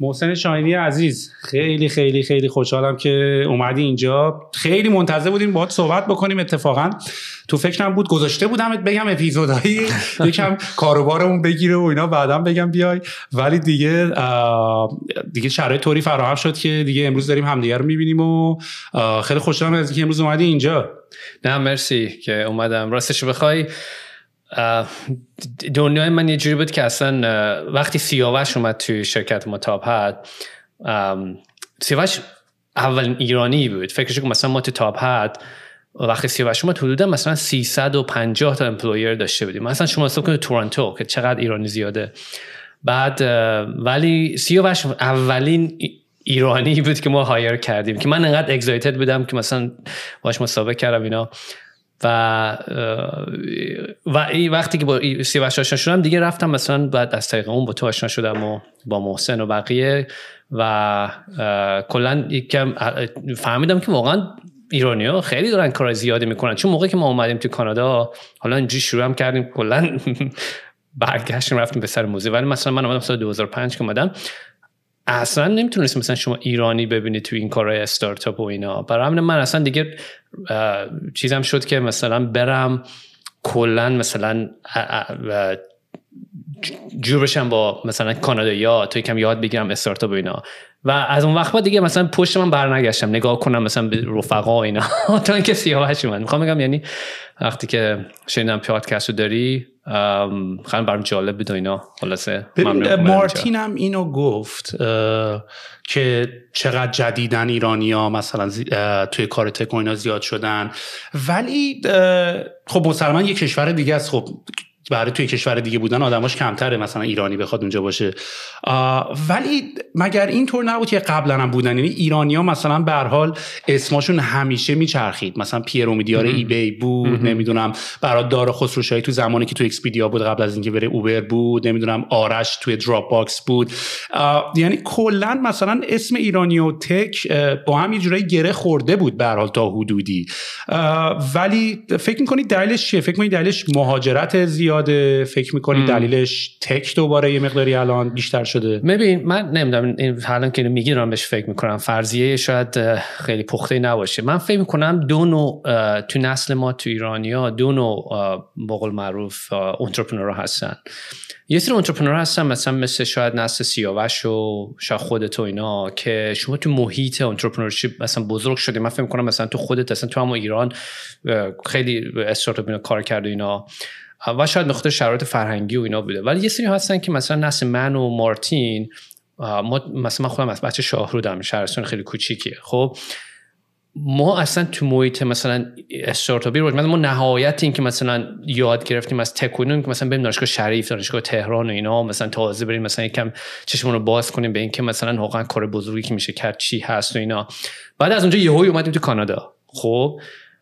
محسن شاینی عزیز خیلی خیلی خیلی خوشحالم که اومدی اینجا. خیلی منتظر بودیم باهات صحبت بکنیم اتفاقا. تو فکرم بود گذاشته بودمت بگم اپیزودایی. یکم کاروبارمون بگیره و اینا بعدم بگم بیای. ولی دیگه دیگه شرایط طوری فراهم شد که دیگه امروز داریم همدیگه رو می‌بینیم و خیلی خوشحالم از اینکه امروز اومدی اینجا. نه مرسی که اومدم. راستش بخوای دنیای من یه جوری بود که اصلا وقتی سیاوش اومد توی شرکت ما تاپ سیاوش اولین ایرانی بود. فکرش که مثلا ما تو Top Hat وقتی سیاوش اومد حدودا مثلا 350 تا employee داشته بودیم. مثلا شما حساب کنید تورنتو که چقدر ایرانی زیاده. بعد ولی سیاوش اولین ایرانی بود که ما hire کردیم. که من انقدر excited بودم که مثلا باش مصاحبه کردم اینا. و و وقتی که با سیاوش آشنا شدم دیگه رفتم مثلا بعد از طریق اون با تو آشنا شدم و با محسن و بقیه و کلا یکم فهمیدم که واقعا ایرانی ها خیلی دارن کار زیادی می‌کنن. چون موقعی که ما اومدیم تو کانادا حالا اینجوری شروع هم کردیم کلا برگشتیم رفتیم به سر موزه ولی مثلا من اومدم سال 2005 که اومدم. اصلا نمی‌تونست مثلا شما ایرانی ببینید تو این کارهای استارتاپ و اینا. برای من اصلا دیگه چیزم شد که مثلا برم کلا مثلا جور بشم با مثلا کانادایی ها تا یکم یاد بگیرم استارتاپ و اینا. و از اون وقت دیگه مثلا پشت من برنگشتم نگاه کنم مثلا به رفقا اینا. تا اینکه سیاوش من می‌خوام بگم یعنی وقتی که شنیدم پادکست رو داری خیلی برام جالب بود اینا. خلاصه مارتین هم اینو گفت که چقدر جدیدن ایرانی ها مثلا توی کار تک اینا زیاد شدن. ولی خب مسلما یه کشور دیگه است. خب برای توی کشور دیگه بودن آدماش کمتره مثلا ایرانی بخواد اونجا باشه. ولی مگر اینطور نبود که قبلا هم بودن؟ یعنی ایرانی ها مثلا به حال اسمشون همیشه میچرخید. مثلا پیر امیدیار eBay بود نمی‌دونم دارا خسروشاهی تو زمانی که تو Expedia بود قبل از اینکه بره Uber بود نمی‌دونم آرش توی Dropbox بود یعنی کلا مثلا اسم ایرانی و tech با هم یه جورایی گره خورده بود به حال تا حدودی. ولی فکر می‌کنید دلیلش چیه؟ فکر می‌کنید دلیلش مهاجرت زیاد زیاده فکر می‌کنی دلیلش tech دوباره یه مقداری الان بیشتر شده؟ ببین من نمی‌دونم این حالا که میگی دارم بهش فکر می‌کنم. فرضیه شاید خیلی پخته نباشه. من فکر می‌کنم دو نوع تو نسل ما تو ایرانیا دو نوع بقول معروف entrepreneur هستن. یه سری entrepreneur هستن مثلا مثل شاید نسل سیاوش و شاید خودت و اینا که شما تو محیط entrepreneurship مثلا بزرگ شدی. من فکر می‌کنم مثلا تو خودت اصلا تو هم ایران خیلی استارتاپ کار کرده اینا. و شاید نقطه شرایط فرهنگی و اینا بوده. ولی یه سری هستن که مثلا نسل من و مارتین ما مثلا من خودم از بچه شاهرودم شهرستان خیلی کوچیکیه خب ما اصلا تو محیط مثلا استارتاپی رو ما نهایت این که مثلا یاد گرفتیم از تکونون که مثلا بریم دانشگاه شریف دانشگاه تهران و اینا مثلا تازه بریم مثلا یکم چشمون رو باز کنیم به اینکه مثلا واقعا کار بزرگی که میشه کرد چی هست و اینا. بعد از اونجا یهو اومدیم تو کانادا. خب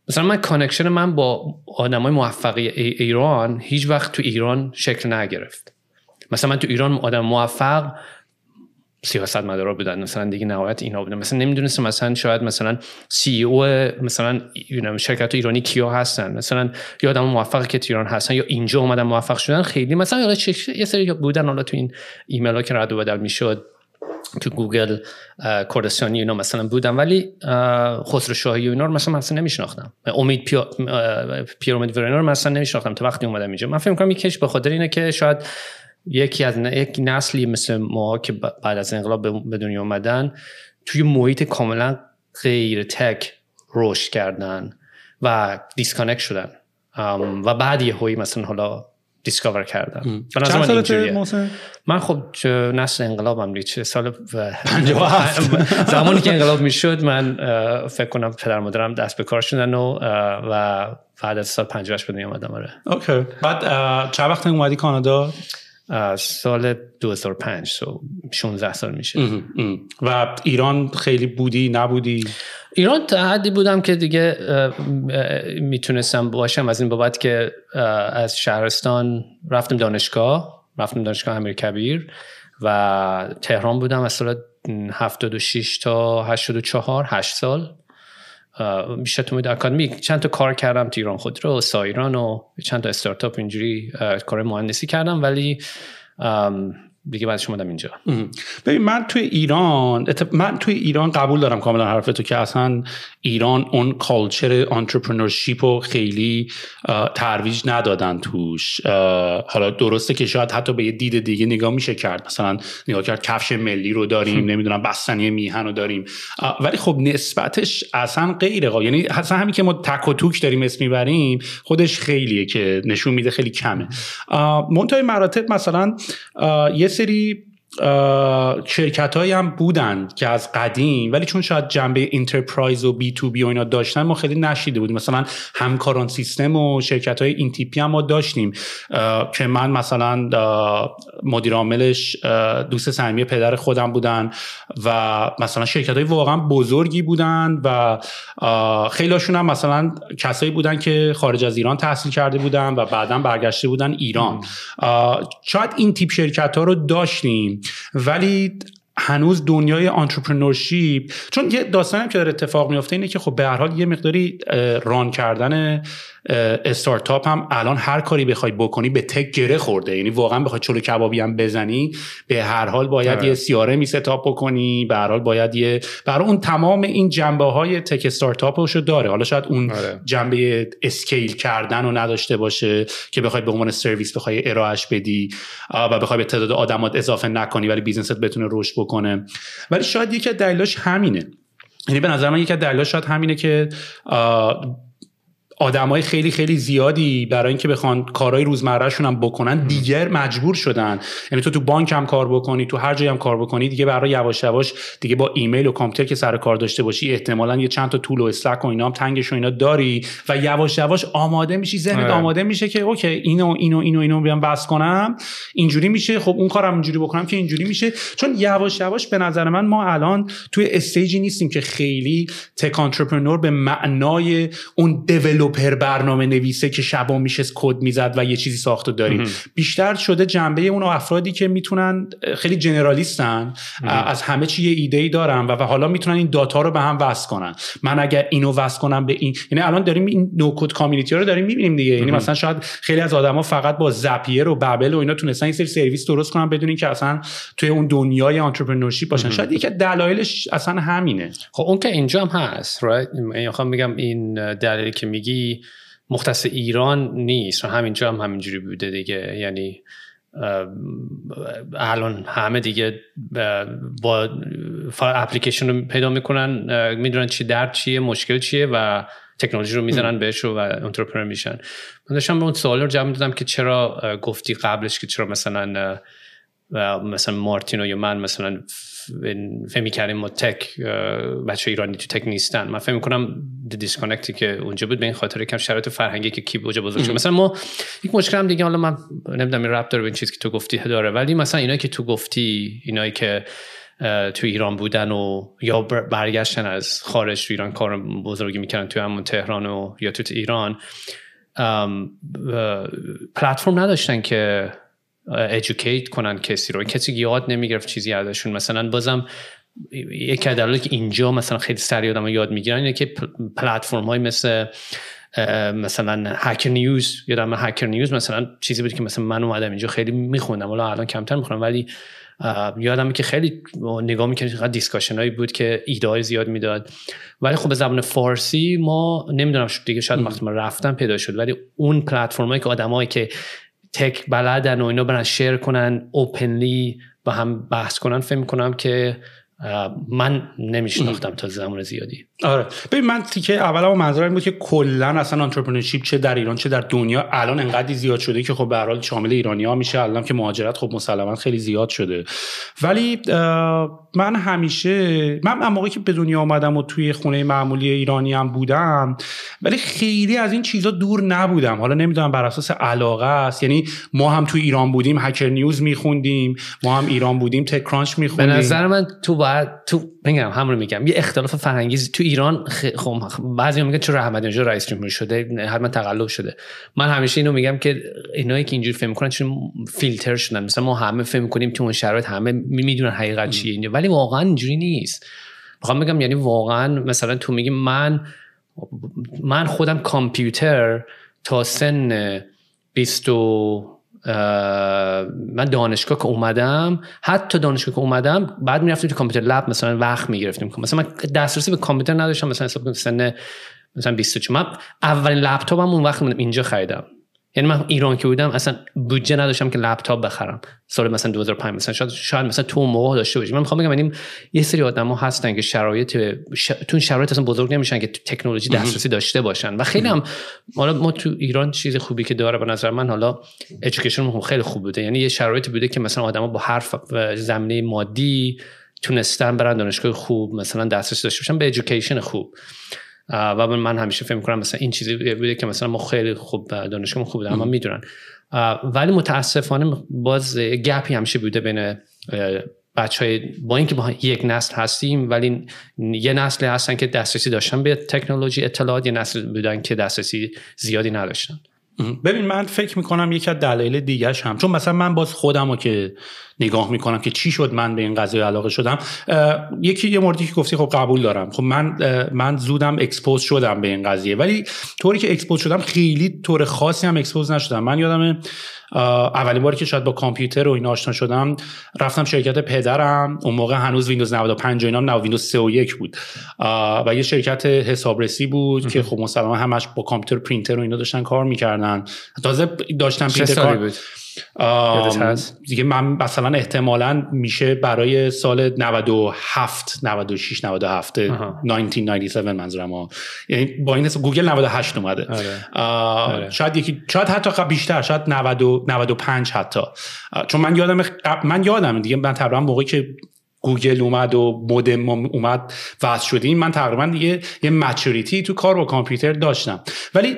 مثلا من connection من با آدمای موفقی ایران هیچ وقت تو ایران شکل نگرفت. مثلا من تو ایران آدم موفق سیاست مدارا بودن مثلا دیگه نهایت اینا بودن. مثلا نمی‌دونستم مثلا شاید مثلا CEO مثلا شرکت ایرانی کیا هستن. مثلا یا آدم موفقی که ایران هستن یا اینجا اومدن موفق شدن خیلی. مثلا یه سری بودن حالا تو این ایمیل ها که رد و بدل می‌شد. تو گوگل کردستانی اینا مثلا بودم ولی خسروشاهی و اینا رو مثلا مثلا نمیشناختم امید. پیر امیدیار رو مثلا نمیشناختم تا وقتی اومدم اینجا من فکر کنم یکیش به خاطر اینه که شاید یکی از یک نسلی مثل ما که بعد از انقلاب به دنیا اومدن توی محیط کاملا غیر tech رشد کردن و disconnect شدن و بعد یه هایی مثلا حالا discover کردم. چند سالته من خب نسل انقلابم چه سال 57 زمانی که انقلاب می‌شد من فکر کنم پدر مادرم دست به کار شدن و و بعد از سال 58 به دنیا اومدم آره. اوکی. بعد چند وقت اومدی کانادا؟ سال 2005 سو 16 سال میشه. و ایران خیلی بودی نبودی؟ ایران تا حدی بودم که دیگه می‌تونستم باشم. از این بابت که از شهرستان رفتم دانشگاه رفتم دانشگاه امیر کبیر و تهران بودم از سال 76 تا 84 8 سال. میشه تو مید اکادمی چند تا کار کردم تو ایران خود رو سایران و چند تا استارتاپ اینجوری کار مهندسی کردم ولی دیگه بعدش اومدم اینجا. ببین من توی ایران من توی ایران قبول دارم کاملا حرف تو که اصلا ایران اون culture entrepreneurship رو خیلی ترویج ندادن توش. حالا درسته که شاید حتی به یه دید دیگه نگاه میشه کرد. مثلا نگاه کرد کفش ملی رو داریم نمی‌دونم بستنی میهن رو داریم. ولی خب نسبتش اصلا غیره یعنی اصلا همین که ما تک و توک داریم اسم می‌بریم خودش خیلیه که نشون میده خیلی کمه. منتهای مراتب مثلا یه سری شرکت هایی هم بودن که از قدیم ولی چون شاید جنبه انترپرایز و بی تو بی و اینا داشتن ما خیلی نشیده بودیم. مثلا همکاران سیستم و شرکت های این تیپی هم ما داشتیم. که من مثلا مدیر عاملش دوست صمیمی پدر خودم بودن و مثلا شرکت های واقعا بزرگی بودن و خیلیشون هم مثلا کسایی بودن که خارج از ایران تحصیل کرده بودن و بعدا برگشته بودن ایران. شاید این تیپ شرکت ها رو داشتیم. ولی هنوز دنیای entrepreneurship چون یه داستانی که داره اتفاق میفته اینه که خب به هر حال یه مقداری run کردن استارتاپ هم الان هر کاری بخوای بکنی به tech گره خورده. یعنی واقعا بخوای چلو کبابی هم بزنی به هر حال باید یه CRM ی setup بکنی به هر حال باید یه برای اون تمام این جنبه های tech استارتاپشو داره. حالا شاید اون آره. جنبه scale کردن رو نداشته باشه که بخوای به عنوان سرویس بخوای ارائهش بدی و بخوای به تعداد آدمات اضافه نکنی ولی business ت بتونه رشد بکنه. ولی شاید یکی از دلایلش همینه. یعنی به نظر من یکی از دلایلش شاید همینه که آدمای خیلی خیلی زیادی برای اینکه بخوان کارهای روزمرهشون هم بکنن دیگر مجبور شدن. یعنی تو تو بانک هم کار بکنی تو هر جایی هم کار بکنی دیگه برای یواش یواش دیگه با ایمیل و کامپیوتر که سر کار داشته باشی احتمالا یه چند تا tool و Slack و اینا هم تنگش و اینا داری و یواش یواش آماده میشی ذهنت آره. آماده میشه که OK اینو اینو اینو اینو بیام بس کنم. اینجوری میشه خب اون کارم اینجوری بکنم که اینجوری میشه. چون یواش یواش به نظر من ما الان توی stage ی نیستیم که خیلی tech به معنای اون developer برنامه نویسه که شبا میشه کد می‌زد و یه چیزی ساخته داریم. بیشتر شده جنبه اون افرادی که می‌تونن خیلی generalist ن از همه چی یه ایده ای دارن و, حالا می‌تونن این dot ا رو به هم وصل کنن. من اگر اینو وصل کنم به این یعنی الان داریم این no-code community رو داریم می‌بینیم دیگه. یعنی مثلا شاید خیلی از آدما فقط با Zapier و Bubble و اینا تونستن این سری سرویس درست کنن بدون اینکه اصلا توی اون دنیای entrepreneurship باشن. شاید یکی دلایلش اصلا همینه. خب اون که اینجا هم هست right? می‌خوام بگم این دلیلی که میگی مختص ایران نیست و همینجا هم همینجوری بوده دیگه. یعنی الان همه دیگه با اپلیکیشن رو پیدا می‌کنن می‌دونن چی درد چیه مشکل چیه و تکنولوژی رو می‌زنن بهش و entrepreneur میشن. من داشتم به اون سوال رو جواب دادم که چرا گفتی قبلش که چرا مثلا مثلا مارتینو یا من مثلا فهمی کردیم ما تک بچه ایرانی تو تک نیستن. من فهم کنم دیسکانکتی که اونجا بود به این خاطر کم شرایط فرهنگی که کی بوجه بزرگ شد. مثلا ما یک مشکل هم دیگه حالا من نمی‌دونم این ربط داره به این چیزی که تو گفتی داره ولی مثلا اینایی که تو گفتی اینایی که تو ایران بودن و یا برگشتن از خارج تو ایران کار بزرگی می‌کنن تو همون تهران و یا تو ایران پلتفرم نداشتن که educate کنن کسی رو. کسی یاد نمی‌گرفت چیزی ازشون. مثلا بازم یکی از که اینجا مثلا خیلی سریع آدم یاد می‌گیرن اینه که پلتفرم های مثل مثلا Hacker News یادم Hacker News مثلا چیزی بود که مثلا من اومدم اینجا خیلی میخوندم. حالا الان کمتر می‌خونم ولی یادم که خیلی نگاه می‌کنیم discussion هایی بود که ایده زیاد می‌داد. ولی خب به زبان فارسی ما نمی‌دونم دیگه شاید وقتی ما رفتم پیدا شد. ولی اون پلتفرم هایی که آدمایی که تک بلدن و اینا برن شیر کنن اوپنلی با هم بحث کنن فکر می‌کنم که من نمیشناختم تا زمان زیادی. آره. ببین من تیکه اول و منظورم بود که کلا اصلا انترپرنورشیپ چه در ایران چه در دنیا الان انقدر زیاد شده که خب به هر حال شامل ایرانی ها میشه. الان که مهاجرت خب مسلما خیلی زیاد شده. ولی من همیشه من موقعی که به دنیا آمدم و توی خونه معمولی ایرانی هم بودم ولی خیلی از این چیزا دور نبودم. حالا نمی‌دونم بر اساس علاقه است. یعنی ما هم تو ایران بودیم هکر نیوز میخوندیم. ما هم ایران بودیم تک کرانچ میخوندیم. به نظر من تو باید تو میگم همون میگم. یه اختلاف فرهنگی تو ایران خب بعضی میگن چرا احمدی نژاد رئیس جمهور شده؟ حتما تقلب شده. من همیشه اینو میگم که اینایی که اینجوری فهم می‌کنن چون فیلتر شدن. مثلا ما همه فهم می‌کنیم تو اون شرایط همه می‌دونن حقیقت چیه ولی واقعا اینجوری نیست. می‌خوام بگم یعنی واقعا مثلا تو میگی من من خودم کامپیوتر تا سن 20 من دانشگاه که اومدم حتی دانشگاه که اومدم بعد می‌رفتیم تو کامپیوتر لب مثلا وقت می‌گرفتیم. مثلا من دسترسی به کامپیوتر نداشتم مثلا حساب سن مثلا 24 من اولین لپتاپم اون وقت اینجا خریدم. یعنی من ایران که بودم اصلا بودجه نداشتم که لپتاپ بخرم. سال مثلا 2005 مثلا شاید شاید مثلا تو موقع داشته باشی. من می‌خوام بگم یعنی یه سری آدما هستن که شرایط ش... تو شرایط اصلا بزرگ نمیشن که تکنولوژی دسترسی داشته باشن. و خیلی هم حالا ما تو ایران چیز خوبی که داره به نظر من حالا ادویکیشن خیلی خوب بوده. یعنی یه شرایطی بوده که مثلا آدما با هر زمینه مادی تونستن برن دانشگاه خوب مثلا دسترسی داشته باشن به ادویکیشن خوب. و من همیشه فکر می‌کنم مثلا این چیزی بوده که مثلا ما خیلی خوب دانشگاه خوب بوده اما می‌دونن. ولی متاسفانه باز gap ی همیشه بوده بین بچه های با اینکه با یک نسل هستیم ولی یه نسل هستن که دسترسی داشتن به تکنولوژی اطلاعات یه نسل بودن که دسترسی زیادی نداشتن. ببین من فکر می‌کنم یکی از دلایل دیگهش هم چون مثلا من باز خودم رو که نگاه می‌کنم که چی شد من به این قضیه علاقه شدم. یکی یه موردی که گفتی خب قبول دارم. خب من من زودم expose شدم به این قضیه. ولی طوری که expose شدم خیلی طور خاصی هم expose نشدم. من یادم اولین باری که شاید با کامپیوتر و این آشنا شدم رفتم شرکت پدرم. اون موقع هنوز ویندوز 95 و اینا نه ویندوز 3 و 1 بود. و یه شرکت حسابرسی بود که خب مسلما همش با کامپیوتر پرینتر و اینا داشتن کار می‌کردن. تازه داشتن پرینتر کار بود؟ دیگه من مثلا احتمالا میشه برای سال 97 96 97 1997 منظورم ها. یعنی با این حساب گوگل 98 اومده. آره. آره. شاید یکی شاید حتی بیشتر شاید 90 95 حتی. چون من یادم من یادم دیگه من تقریبا موقعی که گوگل اومد و مودم اومد وصل شدیم من تقریبا دیگه یه maturity تو کار با کامپیوتر داشتم ولی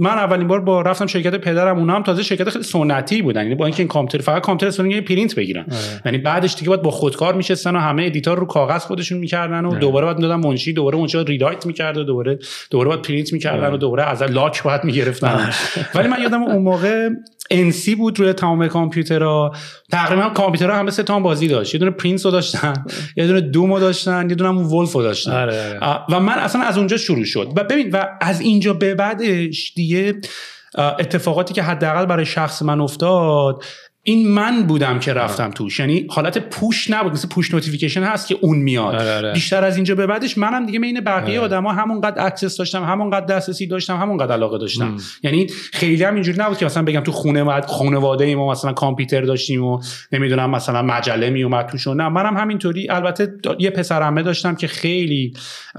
من اولین بار با رفتم شرکت پدرم اونا هم تازه شرکت خیلی سنتی بودن یعنی با اینکه این کامپیوتر فقط کامپیوتر یه پرینت بگیرن آره. یعنی بعدش دیگه باید با خودکار میشستن و همه edit ا رو کاغذ خودشون می‌کردن و آره. دوباره باید می‌دادن منشی دوباره منشی rewrite می‌کرد و دوباره دوباره باید پرینت می‌کردن و آره. دوباره از لاک باید می‌گرفتن ولی من یادم اون موقع NC بود روی تمام کامپیوترها. تقریبا کامپیوترها همه سه تا بازی داشت. یه دونه Prince رو داشتن یه دونه Doom و داشتن یه دونه همون Wolf رو داشتن. آره، آره. و من اصلا از اونجا شروع شد. و ببین و از اینجا به بعدش دیگه اتفاقاتی که حداقل برای شخص من افتاد این من بودم که رفتم توش. یعنی حالت push نبود مثل push notification هست که اون میاد. آره، آره. بیشتر از اینجا به بعدش منم دیگه بین بقیه آره. آدما همونقدر access داشتم همونقدر دسترسی داشتم همونقدر علاقه داشتم. یعنی خیلی هم اینجوری نبود که مثلا بگم تو خونه خانواده ایم و مثلا کامپیوتر داشتیم و نمی‌دونم مثلا مجله می اومد توش نه. منم همینطوری. البته یه پسرمه داشتم که خیلی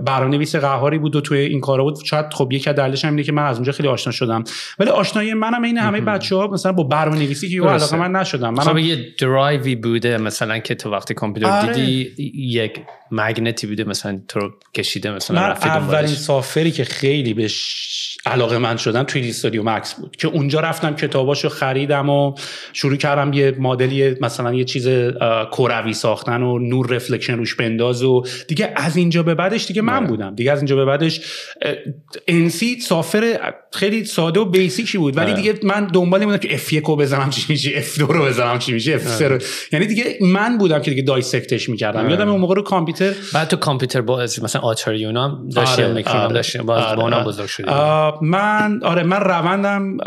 برنامه‌نویس قهاری بود و توی این کارا بود. شاید خب یکی دلیلش هم اینه که من از اونجا خیلی آشنا شدم. ولی آشنایی منم این همه بچه‌ها مثلا با برنامه‌نویسی که علاقه من نشدم من خب یه درایوی بوده مثلا که تو وقتی کامپیوتر آره. دیدی یک مگنتی بوده مثلا تو رو کشیده مثلا من اولین سافری که خیلی بهش علاقه من شدم توی استودیو مکس بود که اونجا رفتم کتاباشو خریدم و شروع کردم یه مدلی مثلا یه چیز کروی ساختن و نور رفلکشن روش بنداز و دیگه از اینجا به بعدش دیگه من آره. بودم دیگه از اینجا به بعدش انسی سافر خیلی ساده و بیسیکی بود ولی آره. دیگه من دنبال بودم که F1 رو بزنم چی میشه F2 رو بزنم چی میشه F3 رو یعنی دیگه من بودم که دیگه dissect ش می‌کردم. یادم اون موقع رو کامپیوتر بعد تو کامپیوتر باز مثلا آتاری اونا داشتی آره، میکروم آره، داشتی؟ باز آره، با اونا آره. بزرگ شدی. من آره من روندم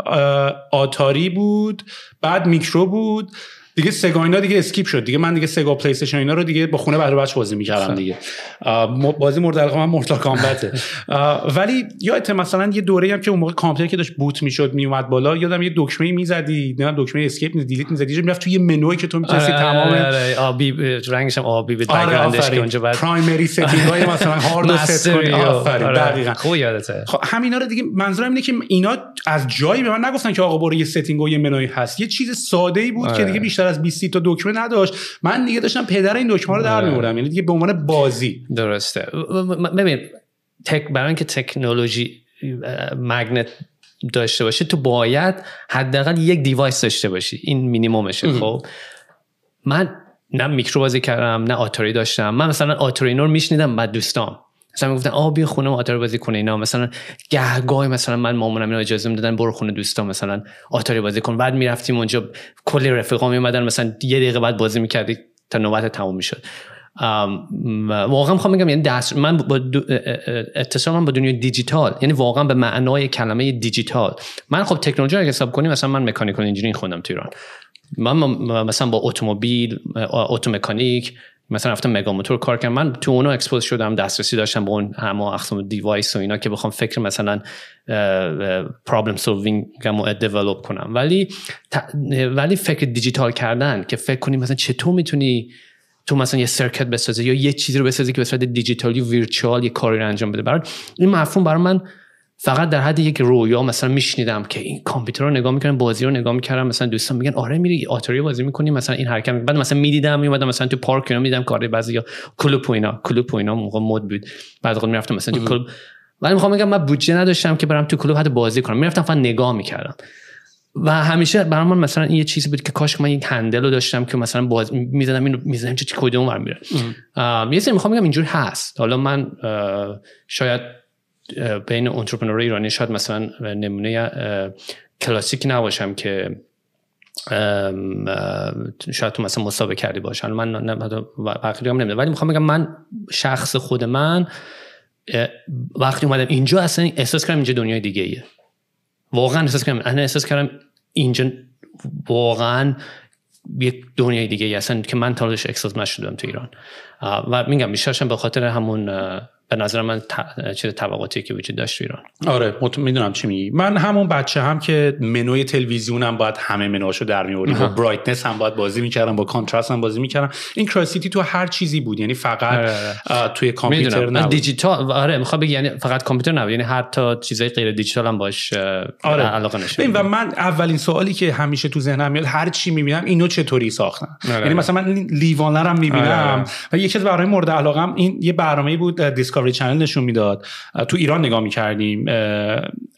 آتاری بود بعد میکرو بود. دیگه سگا اینا دیگه skip شد. دیگه من دیگه سگا پلی استیشن اینا رو دیگه با خونه برای بچه بازی می‌کردم خب. دیگه. بازی مورد علاقه من مورتال کامبته ولی یادت مثلا یه دوره هم که اون موقع کامپیوتر که داشت boot می‌شد میومد بالا یادم یه دکمه می‌زدی. نه دکمه escape delete می‌زدی. می‌رفت توی یه منوی که تو می‌تونستی آره، تمام آره، آره، آبی رنگش هم آبی به آره background ش که اونجا بعد primary setting های مثلا هارد ست کنی. آفرین آره، دقیقاً. خوب یادته. خب همینا رو دیگه منظورم اینه که اینا از جایی به من نگفتن که آقا برو یه setting و یه منوی هست. یه چیز ساده ای بود که آره. دیگه بیشتر از 20 تا دکمه نداشت. من دیگه داشتم پدر این دکمه رو در آره. میبردم. یعنی دیگه به عنوان بازی. درسته. ببین tech برای اینکه تکنولوژی magnet داشته باشه تو باید حداقل یک device داشته باشی. این مینیمومشه خب؟ من نه میکرو بازی کردم نه آتاری داشتم. من مثلا رو میشنیدم بعد دوستام. مثلا می‌گفتن آ بیا خونه آتاری بازی کنه اینا. مثلا گهگاهی مثلا من مامانم اینا اجازه می‌دادن برو خونه دوستام مثلا آتاری بازی کن. بعد می‌رفتیم اونجا کلی رفیقا میومدن مثلا یه دقیقه بعد بازی می‌کردی تا نوبت تموم می‌شد. واقعا می‌خوام بگم یعنی دست من با اتصال من با دنیای دیجیتال یعنی واقعا به معنای کلمه دیجیتال. من خب تکنولوژی رو حساب کنیم مثلا من mechanical engineering خوندم تو ایران. من مثلا با اتومبیل اتومکانیک مثلا رفتم مگا موتور کار کردم. من تو اونو expose شدم دسترسی داشتم به اون همه اقسام device و اینا که بخوام فکر مثلا problem solving رو develop کنم. ولی ولی فکر دیجیتال کردن که فکر کنی مثلا چطور می‌تونی تو مثلا یه circuit بسازی یا یه چیزی رو بسازی که به صورت دیجیتالی virtual یه کاری رو انجام بده. برای این مفهوم برای من فقط در حد یک رویا مثلا میشنیدم که این کامپیوتر رو نگاه می‌کنم بازی رو نگاه می‌کردم مثلا دوستان میگن آره میری آتاری بازی می‌کنی مثلا این حرکت بعد مثلا می‌دیدم میومدم مثلا تو پارک اینا می‌دیدم کار بعضی یا کلوپ و اینا کلوپ و اینا موقع مد بود. بعد خود می‌رفتم مثلا تو کلوب ولی می‌خوام بگم من بودجه نداشتم که برم تو کلوب حتی بازی کنم. می‌رفتم فقط نگاه می‌کردم. و همیشه برای من مثلا این یه چیزی بود که کاش من یک هندل رو داشتم که مثلا باز می‌زدم اینو می‌زدم چه کدوم ور میره یه سری می‌خوام بگم اینجوری هست. حالا من شاید بین انترپرنور ایرانی شاید مثلا نمونه کلاسیک نباشم که شاید تو مثلا مسابقه کردی باشن من بقیه هم نمی‌دونم. ولی می‌خوام بگم من شخص خود من وقتی اومدم اینجا اصلا احساس کردم اینجا دنیای دیگه ایه واقعا احساس کردم انا احساس کردم اینجا واقعا یک دنیای دیگه ای اصلا که من تالش احساس نشدم تو ایران. و میگم بیشترشم به خاطر همون به نظر من ت- چیز طبقاتی که وجود داشت تو ایران. آره مت... می‌دونم چی میگی. من همون بچه هم که منوی تلویزیونم باید همه منوهاشو در میوردی با brightness هم باید بازی می‌کردم با contrast هم بازی می‌کردم. این curiosity تو هر چیزی بود. یعنی فقط آره، آره. اه، توی کامپیوتر نبود. دیجیتال آره می‌خوام بگی یعنی فقط کامپیوتر نبود. یعنی حتی چیزای غیر دیجیتال هم باش آره. علاقه نشه و من اولین سوالی که همیشه تو ذهنم میاد هر چی می‌بینم اینو چطوری ساختن آره. یعنی مثلا من لیوان رو هم می‌بینم آره، آره. و یکی از برنامه مورد علاقم این یه برنامه بود Discovery Channel نشون می‌داد تو ایران نگاه می‌کردیم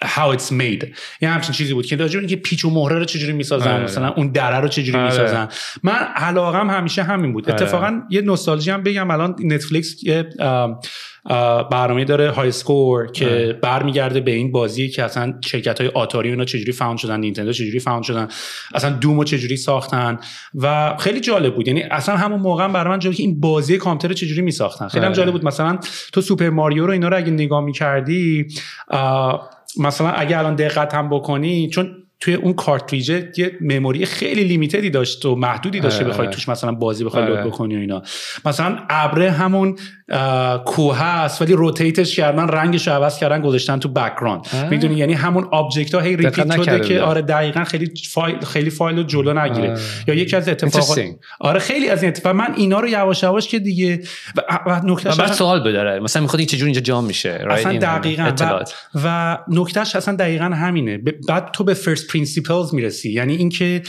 how it's made یه همچین چیزی بود که راجع اینکه پیچ و مهره رو چجوری می‌سازن آره. مثلا اون دره رو چجوری آره. می‌سازن من علاقم همیشه همین بود آره. اتفاقا یه نوستالژی هم بگم الان Netflix یه برنامه داره High Score که برمیگرده به این بازی که اصلا شرکت های آتاری اینا چجوری found شدن نینتندو چجوری found شدن اصلا دومو چجوری ساختن و خیلی جالب بود. یعنی اصلا همون موقع هم برای من جالب که این بازی کامپیوتر چجوری میساختن. خیلی هم آره. جالب بود. مثلا تو سوپر ماریو رو اینا رو اگه نگاه می‌کردی مثلا اگه الان دقت هم بکنی چون توی اون کارتریجه یه memory خیلی limited ی داشت و محدودی داشت که آره. بخوای توش مثلا بازی بخوای آره. load بکنی و اینا مثلا ابره همون کوه است ولی rotate ش کردن رنگش رو عوض کردن گذاشتن تو background آه. می‌دونی یعنی همون object ها هی repeat شده که. آره دقیقا خیلی فایل خیلی فایل رو جلو نگیره آره. یا یکی از اتفاقات. آره خیلی از این اتفاق من اینا رو یواش یواش که دیگه و, و نکتهش بعد سوال بداره مثلا می‌خواد این چجوری اینجا جا میشه؟ اصلا دقیقا و, و نکتهش اصلا دقیقا همینه بعد تو به first principles می‌رسی. یعنی اینکه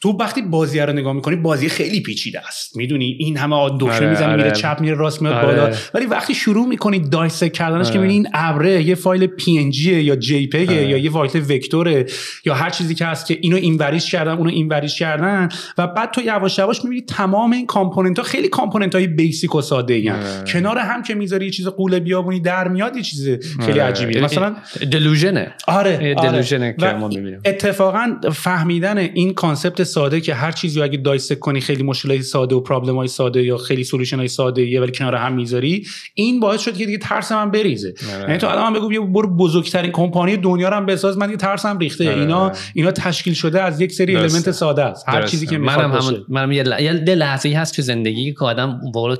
تو وقتی بازی رو نگاه می‌کنی بازی خیلی پیچیده است می‌دونی این همه دکمه آره، می‌زنه آره. میره چپ میره راست میاد آره. بالا ولی وقتی شروع می‌کنی dissect کردنش که آره. می‌بینی این ابره یه فایل PN یا JP آره. یا یه فایل vector ه یا هر چیزی که هست که اینو اینوریش کردن اونو اینوریش کردن و بعد تو یواش یواش می‌بینی تمام این component ها خیلی component های basic و ساده ای آره. کنار هم که می‌ذاری یه چیز غول بیابونی در میاد یه چیز خیلی عجیبیه مثلا delusion ه آره, آره. delusion ه که ما می‌بینیم اتفاقا فهمیدن این concept ساده که هر چیزی اگه dissect کنی خیلی مشکلات ساده و problem های ساده یا خیلی solution های ساده یه ولی کنار هم می‌ذاری این باعث شد که دیگه ترس من بریزه. یعنی تو الان من بگو بیا برو بزرگترین کمپانی دنیا رو هم بساز من دیگه ترسم ریخته. آره. اینا اینا تشکیل شده از یک سری. المنت ساده است. هر درسته. چیزی که منم همون منم یه ل- یه لحظه هست تو زندگی که آدم واقعا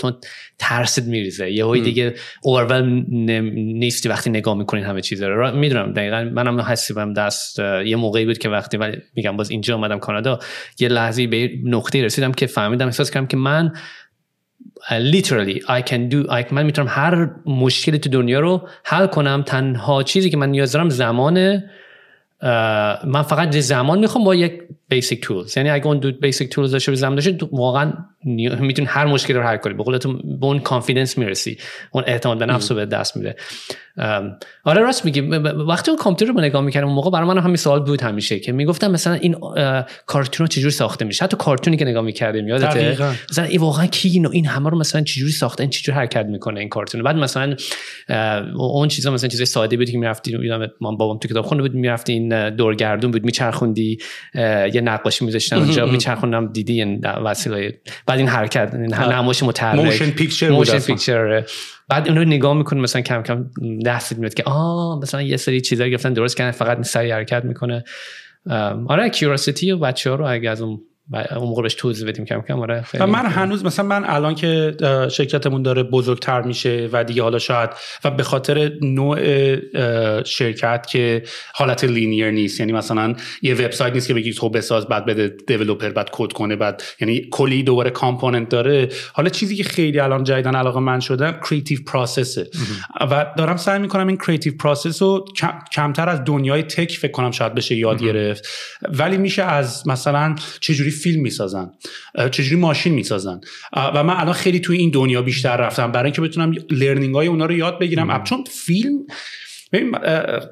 ترسید میریزه. یه هایی دیگه اورول نیستی وقتی نگاه می‌کنین همه چیز رو. می‌دونم دقیقا منم حسیبم دست یه موقعی بود که وقتی ولی میگم باز اینجا اومدم کانادا. یه لحظه به نقطه رسیدم که فهمیدم احساس کردم که من literally I can do I, من می‌تونم هر مشکلی تو دنیا رو حل کنم. تنها چیزی که من نیاز دارم زمانه من فقط زمان می‌خوام با یک basic tools یعنی اگه اون دو basic tools داشته زمان داشته واقعا نی- می‌تونی هر مشکلی رو حل کنی. به قول تو به اون confidence می‌رسی. اون اعتماد به نفس رو به دست میده. آره راست میگی. وقتی اون کامپیوتر رو نگاه می‌کردم اون موقع برای من همین سوال بود همیشه که می‌گفتم مثلا این کارتون رو چجوری ساخته میشه؟ حتی کارتونی که نگاه می‌کردیم یادته؟ دقیقاً. مثلا این واقعا کی اینو این همه رو مثلا چجوری ساخته؟ این چجوری حرکت می‌کنه این کارتون بعد مثلا اون چیزا مثلا چیزای ساده بود که می‌رفتی من بابام تو کتابخونه بود می‌رفتی این دورگردون بود میچرخوندی یه نقاشی میذاشتن اونجا میچرخوندم دیدی این وسیله بعد این حرکت این نمایش متحرک. motion picture motion. picture بعد اون رو نگاه می‌کنه مثلا کم کم دستت میاد که آه مثلا یه سری چیزا گرفتن درست کردن فقط سری حرکت می‌کنه. آره curiosity و بچه ها رو اگه از اون اون موقع بهش توضیح بدیم کم کم. آره خیلی و من هنوز مثلا من الان که شرکتمون داره بزرگتر میشه و دیگه حالا شاید و به خاطر نوع شرکت که حالت linear نیست یعنی مثلا یه وبسایت نیست که بگی تو بساز بعد بده developer بعد کد کنه بعد یعنی کلی دوباره component داره. حالا چیزی که خیلی الان جدیدن علاقه من شدم creative process ه و دارم سعی می‌کنم این creative process رو کم- کمتر از دنیای tech فکر کنم شاید بشه یاد گرفت. ولی میشه از مثلا چجوری فیلم می‌سازن. چجوری ماشین می‌سازن. و من الان خیلی توی این دنیا بیشتر رفتم. برای اینکه بتونم learning های اونا رو یاد بگیرم. چون فیلم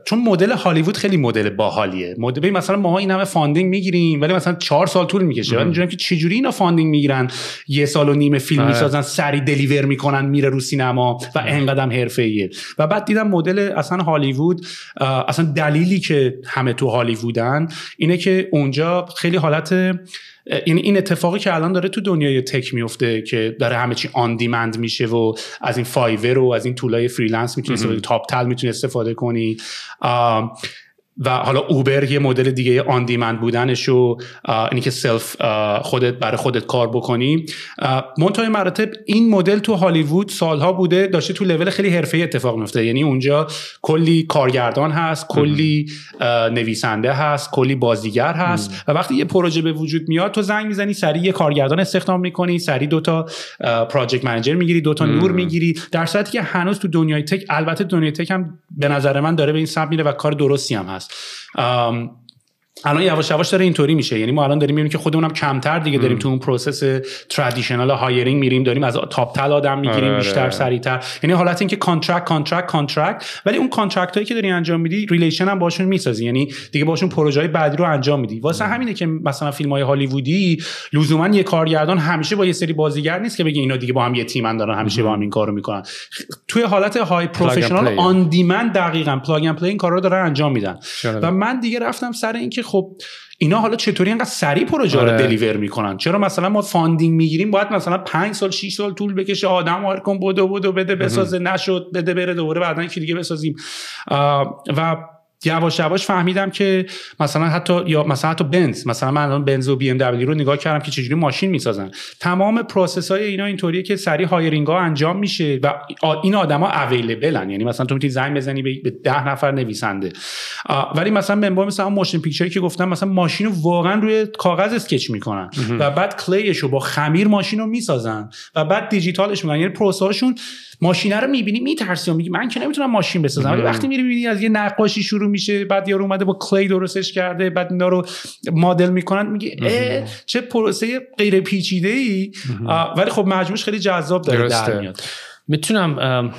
چون مدل هالیوود خیلی مدل باحالیه. مدل ببین مثلا ما این همه funding می‌گیریم ولی مثلا چهار سال طول می‌کشه. بعد اینجوریه که چجوری اینا funding می‌گیرن. یه سال و نیم فیلم آره. می‌سازن سری deliver می‌کنن میره رو سینما و انقدرم حرفه‌ایه. و بعد دیدم مدل اصلا هالیوود اصلا دلیلی که همه تو هالیوودن اینه که اونجا خیلی حالت یعنی این اتفاقی که الان داره تو دنیای tech میفته که داره همه چی on demand میشه و از این Fiverr و از این tool های freelance می‌تونی Toptal می‌تونی استفاده کنی. و حالا Uber یه مدل دیگه on demand بودنش و اینی که self خودت برای خودت کار بکنی. منتهای مراتب این مدل تو هالیوود سالها بوده داشته تو لول خیلی حرفه‌ای اتفاق میفته یعنی اونجا کلی کارگردان هست کلی نویسنده هست کلی بازیگر هست و وقتی یه پروژه به وجود میاد تو زنگ می‌زنی سریع یه کارگردان استخدام می‌کنی سریع دوتا project manager می‌گیری دوتا نور می‌گیری در صورتی که هنوز تو دنیای tech البته دنیای tech هم به نظر من داره به این سمت میره و کار درستی هم هست. ام، الان یواش یواش داره اینطوری میشه. یعنی ما الان داریم می‌بینیم که خودمونم کمتر دیگه داریم تو اون process traditional hiring میریم داریم از Toptal آدم می‌گیریم آره، بیشتر آره. سریعتر. یعنی حالت اینکه contract contract contract ولی اون contract هایی که داری انجام میدی relation هم باشون می‌سازی. یعنی دیگه باشون پروژه های بعدی رو انجام میدی. واسه همینه که مثلا فیلم های هالیوودی لزوما یه کارگردان همیشه با یه سری بازیگر نیست که بگه اینا دیگه با هم یه تیمن دارن همیشه با هم این کارو می‌کنن. توی حالت های professional. on demand دقیقاً plug and play این کارا رو دارن انجام میدن. و من دیگه رفتم سر اینکه خب اینا حالا چطوری انقدر سریع پروژه رو آره. deliver می‌کنن؟ چرا مثلا ما funding می‌گیریم باید مثلا 5 سال 6 سال طول بکشه آدم hire کن بدو بدو بده بسازه نشد بده بره دوباره بعدا یکی دیگه بسازیم. و یواش یواش فهمیدم که مثلا حتی یا مثلا حتی بنز. مثلا من الان بنز و بی ام دبلیو رو نگاه کردم که چجوری ماشین می‌سازن. تمام process های اینا اینطوریه که سریع hiring ها انجام میشه و این آدما available ن یعنی مثلا تو می‌تونی زنگ بزنی به به ده نفر نویسنده. ولی مثلا عنوان مثلا motion picture ی که گفتم مثلا ماشین رو واقعا روی کاغذ sketch می‌کنن. و بعد clay ش رو با خمیر ماشین رو می‌سازن. و بعد دیجیتالش می‌کنن. یعنی پروسه هاشون ماشینه رو می‌بینی میترسی و میگی من که نمی‌تونم ماشین بسازم. ولی وقتی میری می‌بینی از یه نقاشی شروع میشه بعد یارو اومده با clay درستش کرده بعد اینا رو مدل می‌کنن میگه چه پروسه غیر پیچیده ای ولی خب مجموعش خیلی جذاب داره در میاد. می‌تونم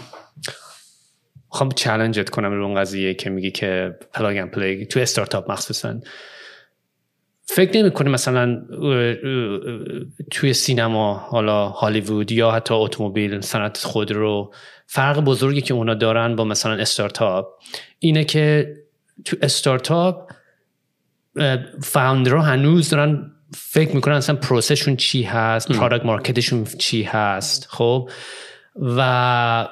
خب challenge ت کنم رو اون قضیه که میگی که plug play تو استارتاپ مخصوصا. فکر نمی کنی مثلا توی سینما حالا هالیوود یا حتی اتومبیل صنعت خودرو فرق بزرگی که اونا دارن با مثلا استارتاپ اینه که تو استارتاپ فاوندرها هنوز دارن فکر می‌کنن اصلا پروسشون چی هست پرادکت مارکتشون چی هست خب؟ و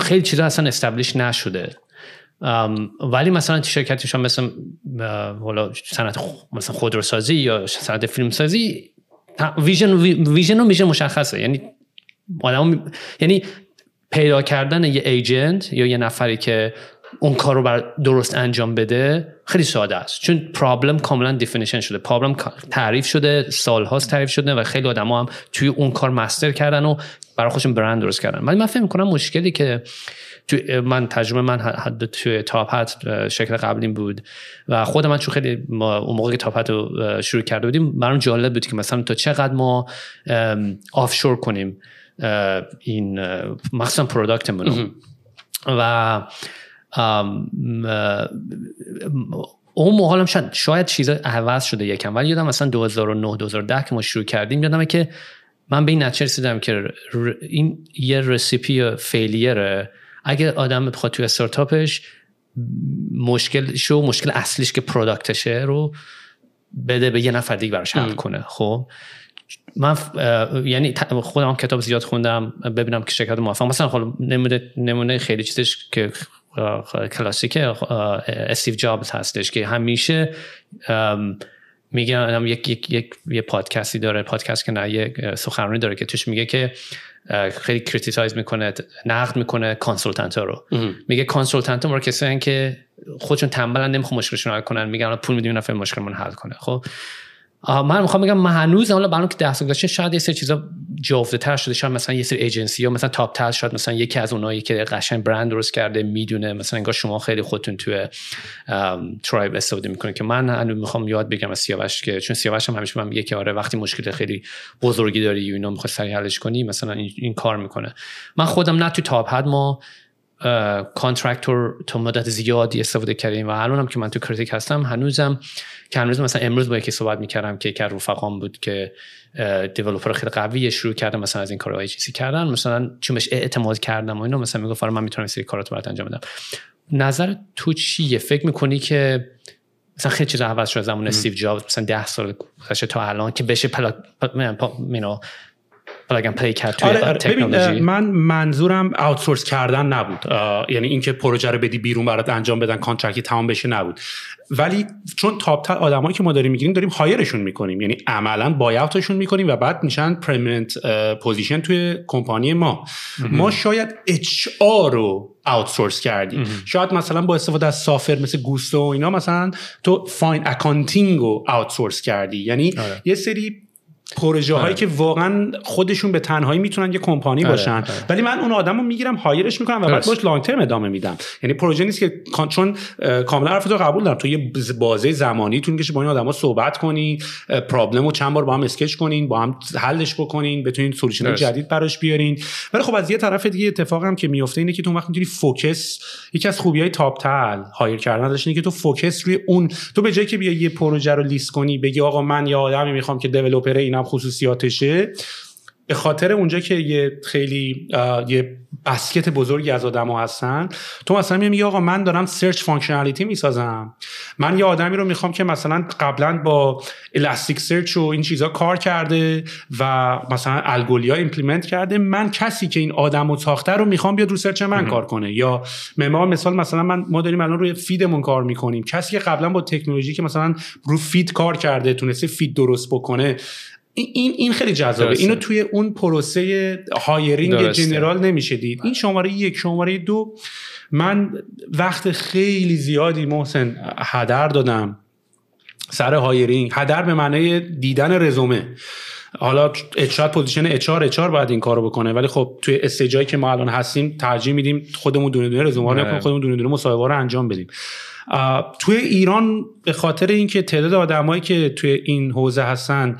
خیلی چیزا اصلا استبلیش نشده. ولی مثلا شرکتشان مثل حالا صنعت مثلا خودروسازی یا صنعت فیلمسازی ویژن ویژن و ویژن مشخصه. یعنی آدم یعنی پیدا کردن یه agent یا یه نفری که اون کار رو بر درست انجام بده خیلی ساده است. چون problem کاملا definition شده. پرابلم تعریف شده سالهاست تعریف شده و خیلی آدم هم توی اون کار master کردن و برای خودشون برند درست کردن. ولی من فکر می‌کنم مشکلی که تو من تجربه من حد توی تاپ هت شکل قبلیم بود و خود من چون خیلی ما اون موقع تاپ هت رو شروع کرده بودیم برام جالب بود که مثلا تا چقدر ما آفشور کنیم این مخصوصا پروداکتمون و اون موقع هم شاید, شاید چیزا عوض شده یکم ولی یادم مثلا 2009 2010 که ما شروع کردیم یادمه که من به این نتیجه رسیدم که این یه رسیپی فیلیره اگه آدم بخواد توی استارتاپش مشکل شو مشکل اصلیش که پروداکتشه رو بده به یه نفر دیگه براش حل کنه. خب؟ من یعنی خودم کتاب زیاد خوندم ببینم که شرکت موفق. مثلا خب نمونه نمونه خیلی چیزش که کلاسیک استیو جابز هستش که همیشه میگه یک یک یک یه پادکستی داره پادکست که نه یک سخنرانی داره که توش میگه که خیلی criticize می‌کنه نقد می‌کنه consultant ها رو. میگه consultant ها کسایی که خودشون تنبلن نمی‌خوان مشکلشون حل کنن. میگن پول میدیم نفر مشکلمون حل کنه. خب؟ من می‌خوام بگم من هنوز حالا برام که 10 سال شاید یه سری چیزا جفته تر شده شاید مثلا یه سری ایجنسی یا مثلا تاپ تر شاید مثلا یکی از اونایی که قشنگ برند درست کرده می‌دونه مثلا انگار شما خیلی خودتون توی ترایب استفاده می‌کنه که من هنوز می‌خوام یاد بگم از سیاوش که چون سیاوش هم همیشه من میگه که آره وقتی مشکل خیلی بزرگی داری و اینا می‌خوای سریع حلش کنی مثلا این, این کار می‌کنه. من خودم نه تو تاپ هت ما contractor تا مدت زیادی استفاده کردیم و الانم که من تو کریتیک هستم هنوزم که هنوز مثلا امروز با یکی صحبت می‌کردم که یکی رفقام بود که developer خیلی قوی شروع کرده مثلا از این کارهای چیزی کردن مثلا چون بهش اعتماد کردم و اینو مثلا می‌گفت آره من می‌تونم سری کاراتو برات انجام بدم. نظر تو چیه؟ فکر می‌کنی که مثلا خیلی چیز عوض شده زمان استیو جابز مثلا 10 سال گذشته تا الان که بشه pla plug play کرد توی آره, آره. من منظورم outsource کردن نبود. یعنی اینکه پروژه رو بدی بیرون برات انجام بدن contract ی تمام بشه نبود. ولی چون Toptal آدمایی که ما داریم می‌گیریم داریم hire شون می‌کنیم. یعنی عملا buyout شون می‌کنیم و بعد میشن permanent position توی کمپانی ما. ما شاید HR رو outsource کردیم. شاید مثلا با استفاده از software مثل Gusto و اینا مثلا تو finance accounting رو outsource کردی. یعنی آره. یه سری پروژه هایی آره. که واقعا خودشون به تنهایی می‌تونن یه کمپانی آره، باشن. آره. ولی من اون آدمو می‌گیرم hire ش می‌کنم و بعد باش long term ادامه میدم. یعنی پروژه نیست که چون کاملا حرف تو قبول دارم. تو یه بازه زمانی طول می‌کشه با این آدما صحبت کنی problem رو چند بار با هم sketch کنین با هم حلش بکنین بتونین solution جدید براش بیارین. ولی خب از یه طرف دیگه اتفاق هم که میفته اینه که تو وقت می‌تونی focus یکی از خوبی های Toptal hire کردن اینه که تو focus روی اون تو به جای که بیا یه پروژه رو لیست کنی بگی آقا من یه آدمی می‌خوام که developer اینم خصوصیاتشه. به خاطر اونجا که یه خیلی یه basket بزرگی از آدما هستن تو مثلا میگی آقا من دارم search functionality می‌سازم. من یه آدمی رو می‌خوام که مثلا قبلا با Elasticsearch و این چیزا کار کرده و مثلا Algolia implement کرده من کسی که این آدم و ساخته رو می‌خوام بیاد رو search من کار کنه. یا ما مثال مثلا من ما داریم الان روی feed مون کار می‌کنیم. کسی که قبلا با تکنولوژی که مثلا رو feed کار کرده تونسته feed درست بکنه این این خیلی جذابه. اینو توی اون پروسه hiring general نمیشه دید این شماره یک شماره دو من وقت خیلی زیادی محسن هدر دادم سر hiring. هدر به معنی دیدن رزومه. حالا HR position HR HR باید این کارو بکنه ولی خب توی stage ایی که ما الان هستیم ترجیح میدیم خودمون دونه دونه رزومه رو آره. خودمون دونه دونه مصاحبه رو انجام بدیم. توی ایران به خاطر اینکه تعداد آدمایی که توی این حوزه هستن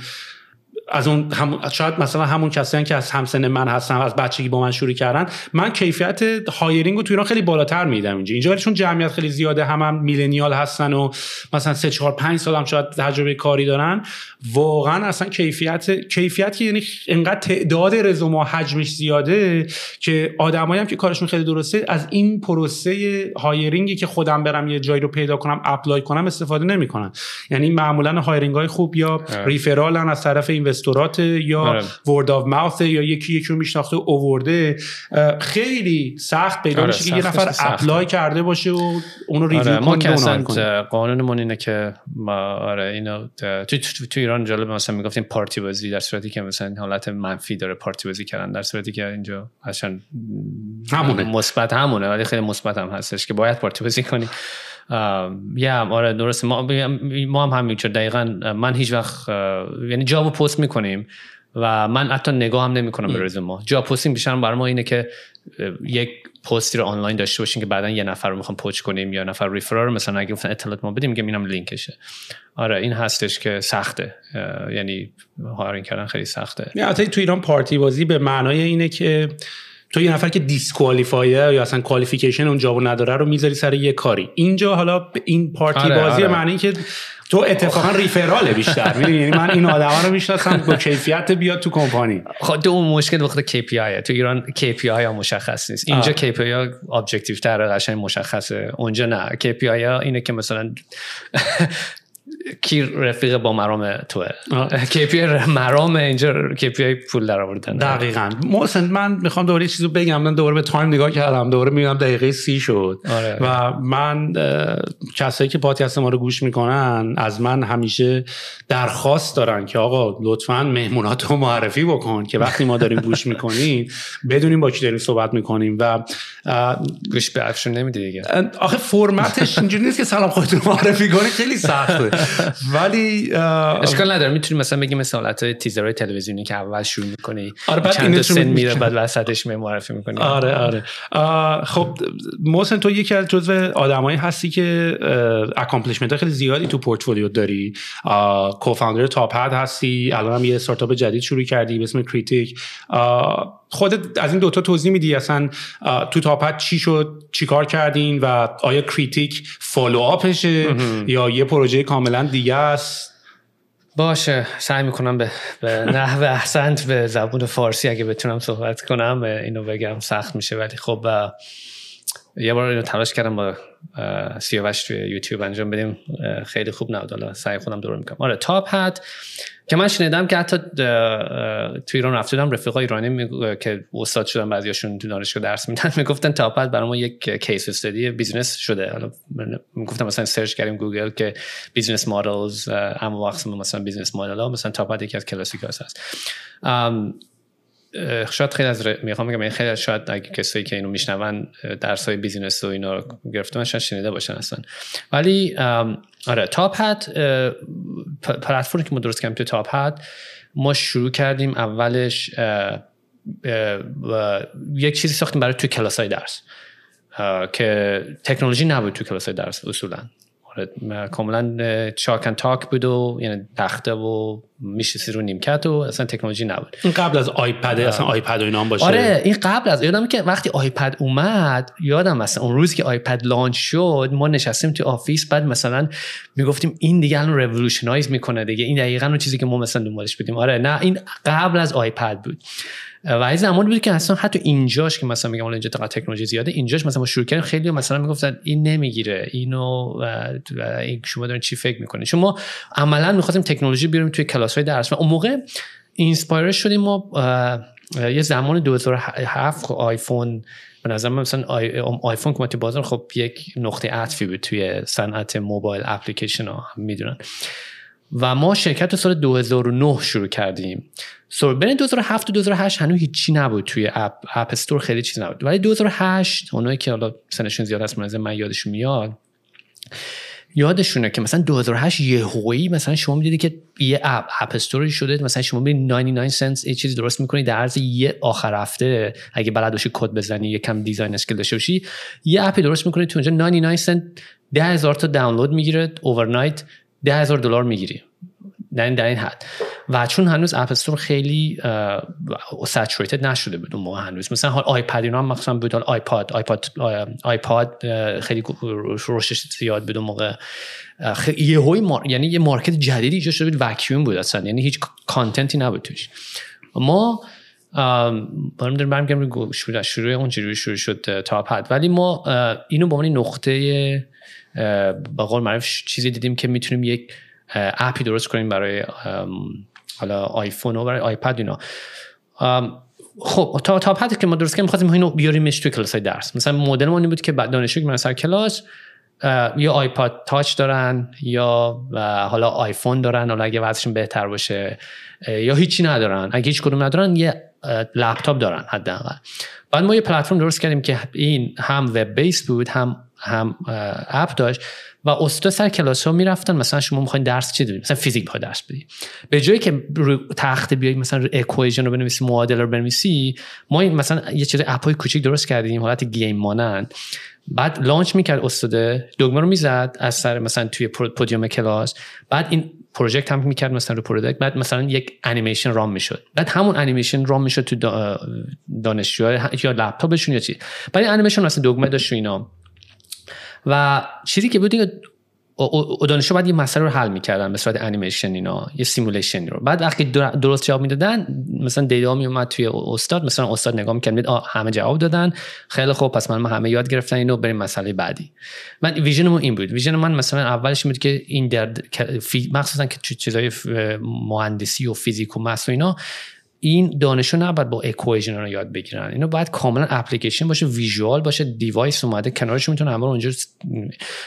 از اون هم شاید مثلا همون کسایی که از همسن من هستن از بچگی با من شروع کردن من کیفیت hiring رو تو ایران خیلی بالاتر میدم اینجا. اینجا چون جمعیت خیلی زیاده هم, هم millennial هستن و مثلا 3 4 5 سال هم شاید تجربه کاری دارن. واقعا اصلا کیفیت کیفیت که یعنی انقدر تعداد رزومه حجمش زیاده که آدمایی هم که کارشون خیلی درسته از این پروسه hiring ی که خودم برم یه جایی رو پیدا کنم apply کنم استفاده نمی‌کنن. یعنی معمولا hiring های خوب یا referral ن از طرف این investor ات یا word of mouth یا یکی یکی رو میشناخته اوورده. خیلی سخت پیدا آره میشه که یه نفر apply کرده باشه و اونو review آره ما که قانونمون اینه که ما آره اینو تو, تو, تو ایران جالب مثلا می‌گفتیم پارتی بازی در صورتی که مثلا حالت منفی داره پارتی بازی کردن در صورتی که اینجا اصلا همونه. مثبت همونه ولی خیلی مثبت هم هستش که باید پارتی بازی کنی. یا آره درست ما ما هم همینطور دقیقا من هیچ وقت یعنی job و پست می‌کنیم و من حتی نگاه هم نمی کنم به رزومه ما. job posting بیشتر برای ما اینه که یک پستی رو آنلاین داشته باشیم که بعدا یه نفر رو می‌خوام poach کنیم یا نفر referral مثلا اگه گفتن اطلاعات ما بدیم میگم اینم لینکشه. آره این هستش که سخته. یعنی hiring کردن خیلی سخته. یعنی تو ایران پارتی بازی به معنای اینه که تو یه نفر که disqualify ه یا اصلا qualification اون job و نداره رو می‌ذاری سر یه کاری. اینجا حالا این پارتی آره، بازی آره. معنی که تو اتفاقا referral ه بیشتر. یعنی من این آدما رو می‌شناسم با کیفیت بیاد تو کمپانی. خب تو اون مشکل وقت KPI تو ایران KPI ها مشخص نیست. اینجا آه. KPI ها objective تر قشنگ مشخصه. اونجا نه. KPI ها اینه که مثلا کی رفیق با مرام توه؟ KPI مرام اینجا KPI پول در آوردن دقیقا. محسن من می‌خوام دوباره چیزو بگم. من دوباره به تایم نگاه کردم. دوباره می‌بینم دقیقه سی شد. آره. و من کسایی که پادکست ما رو گوش می‌کنن از من همیشه درخواست دارن که آقا لطفا مهمونات رو معرفی بکن که وقتی ما داریم گوش می‌کنیم بدونیم با کی داریم صحبت می‌کنیم. و گوش به افشون نمیدی دیگه. آخه فرمتش اینجوری نیست که سلام خودتون معرفی کنی. خیلی سخته. ولی اشکال نداره. می‌تونیم مثلا بگیم مثلا حالت تیزرهای تلویزیونی که اول شروع می‌کنی آره بعد چند سن میره بعد وسطش معرفی می‌کنی. آره آره. خب محسن تو یکی از جزو آدمایی هستی که accomplishment خیلی زیادی تو پورتفولیو داری. co-founder Top Hat هستی الان هم یه استارتاپ جدید شروع کردی به اسم Kritik خودت از این دوتا توضیح میدی اصلا تو Top Hat چی شد چی کار کردین و آیا Kritik follow-up شه یا یه پروژه کاملا دیگه است؟ باشه سعی می‌کنم به, به نحو احسنت به زبون فارسی اگه بتونم صحبت کنم اینو بگم سخت میشه ولی خب یه بار تلاش کردم با سیاوش توی یوتیوب انجام بدیم. خیلی خوب نبود. حالا سعی خودم رو می‌کنم. آره Top Hat که من شنیدم که حتی تو ایران رفته بودم رفیقا ایرانی که استاد شدن بعضیاشون تو دانشگاه درس میدن می‌گفتن Top Hat برای ما یک case study business شده. حالا می‌گفتم مثلا سرچ کردیم گوگل که business models اما وقت مثلا business model ها مثلا Top Hat یکی از کلاسیک هست شاید خیلی از می‌خوام بگم خیلی شاید اگه کسایی که اینو میشنون درس های business و اینا رو گرفته من شنیده باشن اصلا. ولی آره Top Hat پلتفرمی که ما درست کردیم تو Top Hat ما شروع کردیم اولش یک چیزی ساختیم برای توی کلاس های درس که تکنولوژی نبود تو کلاس های درس اصولا. کاملا chalk and talk بود و یعنی تخته و میشستی رو نیمکت و اصلا تکنولوژی نبود. این قبل از آیپد اصلا آیپد و اینا هم باشه. آره این قبل از یادم که وقتی آیپد اومد یادم مثلا اون روز که آیپد launch شد ما نشستیم تو office بعد مثلا می‌گفتیم این دیگه الان revolutionize می‌کنه دیگه این دقیقا اون چیزی که ما مثلا دنبالش بودیم. آره نه این قبل از آیپد بود. و این زمانی بود که اصلا حتی اینجاش که مثلا میگم اینجا تکنولوژی زیاده اینجاش مثلا ما شروع کردیم خیلی مثلا می‌گفتن این نمی‌گیره اینو این شما دارین چی فکر می‌کنید شما عملا می‌خواستیم تکنولوژی بیاریم توی کلاس های درس و اون موقع inspire شدیم ما یه زمان 2007 آیفون به نظر من مثلا آیفون که تو بازار خب یک نقطه عطفی بود توی صنعت موبایل اپلیکیشن ها می‌دونن. و ما شرکت سال 2009 شروع کردیم. so بین 2007 و 2008 هنوز هیچی نبود توی اپ App Store خیلی چیز نبود. ولی 2008 اونایی که حالا سنشون زیاد هست من یادشون میاد یادشونه که مثلا 2008 یه هویی مثلا شما می‌دیدی که یه اپ App Store ی شده مثلا شما می 99 سنت یه چیزی درست می‌کنی در عرض یه آخر هفته اگه بلد باشی کد بزنی یه کم design skill داشته باشی یه اپی درست می‌کنی تو اونجا 99 سنت ده هزار تا دانلود می‌گیره overnight ده هزار دلار می‌گیری. در این, در این حد. و چون هنوز App Store خیلی saturated نشده بود اون هنوز. مثلا حال آیپد اینا هم مثلا بود. آیپاد آیپاد آیپاد خیلی روشش زیاد بود اون موقع. یه هوی mar... یعنی یه market جدیدی ایجاد شده بود. وکیوم بود اصلا. یعنی هیچ content ی نبود توش. ما برم دارم برمیگردم شروع شروع اون شروع شد Top Hat ولی ما اینو به عنوان نقطه با قول معروف چیزی دیدیم که می‌تونیم یک اپی درست کنیم برای حالا آیفون و برای آیپد اینا. خب تا Top Hat ی که ما درست کردیم می‌خواستیم اینو بیاریمش توی کلاس های درس. مثلا مدل ما بود که دانشجو که سر کلاس یا iPod Touch دارن یا حالا آیفون دارن حالا اگه وضعشون بهتر باشه یا هیچی ندارن. اگه هیچ کدوم ندارن یه لپتاپ دارن حداقل. بعد ما یه پلتفرم درست کردیم که این هم web-based بود هم هم اپ داشت و استاد سر کلاس ها می‌رفتن مثلا شما می‌خواین درس چی بدید مثلا فیزیک می‌خوای درس بدی به جایی که رو تخته بیای مثلا equation رو بنویسی معادله رو بنویسی ما این مثلا یه چیز اپای کوچیک درست کردیم حالت game مانند. بعد launch می‌کرد استاد دگمه رو می‌زد از سر مثلا توی podium کلاس. بعد این project هم می‌کرد مثلا رو پروژکتور. بعد مثلا یک انیمیشن run می‌شد. بعد همون انیمیشن run می‌شد تو دانشجو یا لپتاپشون یا چی. بعد انیمیشن مثلا دگمه داشت اینا. و چیزی که بود دانشجو بعد یه مسئله رو حل می‌کردن به صورت انیمیشن اینا یه simulation رو. بعد وقتی درست جواب می‌دادن مثلا data می اومد توی استاد مثلا استاد نگاه می‌کرد آ همه جواب دادن. خیلی خوب پس من همه یاد گرفتن اینو بریم مسئله بعدی. من vision این بود. vision من مثلا اولش بود که این در مخصوصا که چیزای مهندسی و فیزیک و math و اینا این دانشو نباید با equation رو یاد بگیرن. اینو باید کاملا اپلیکیشن باشه visual باشه device اومده کنارش می‌تونه همه اونجا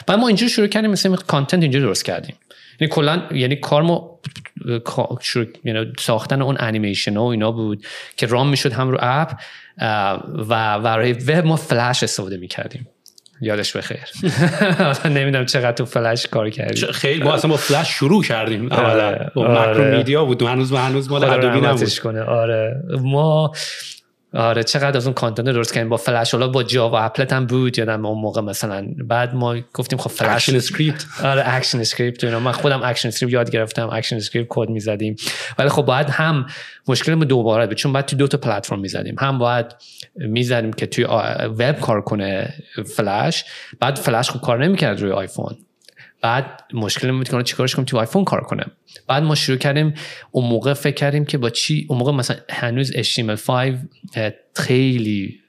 بعد ما اینجا شروع کردیم مثلا content اینجا درست کردیم. یعنی کلا یعنی کار ما شروع یعنی ساختن اون انیمیشن و اینا بود که run می‌شد هم رو app و برای وب ما فلش استفاده می‌کردیم. یادش بخیر نمی‌دونم چقدر تو فلش کار کردی. خیلی ما اصلا با فلش شروع کردیم. آره. با آره. Macromedia بود هنوز هنوز مال Adobe نبود. کنه. آره. ما آره چقدر از اون content درست کردیم. با فلش حالا با Java applet هم بود یادم اون موقع مثلا. بعد ما گفتیم خب Flash ActionScript آره ActionScript اینا. من خودم ActionScript یاد گرفتم. ActionScript کد می‌زدیم. ولی خب باید هم مشکل ما دوباره بود. چون بعد تو دو تا پلتفرم می‌زدیم. هم باید می‌زدیم که توی وب کار کنه فلش. بعد فلش خوب کار نمی‌کرد روی آیفون. بعد مشکل بود که چیکارش کنیم تو آیفون کار کنه بعد ما شروع کردیم اون موقع فکر کردیم که با چی اون موقع مثلا هنوز HTML5 خیلی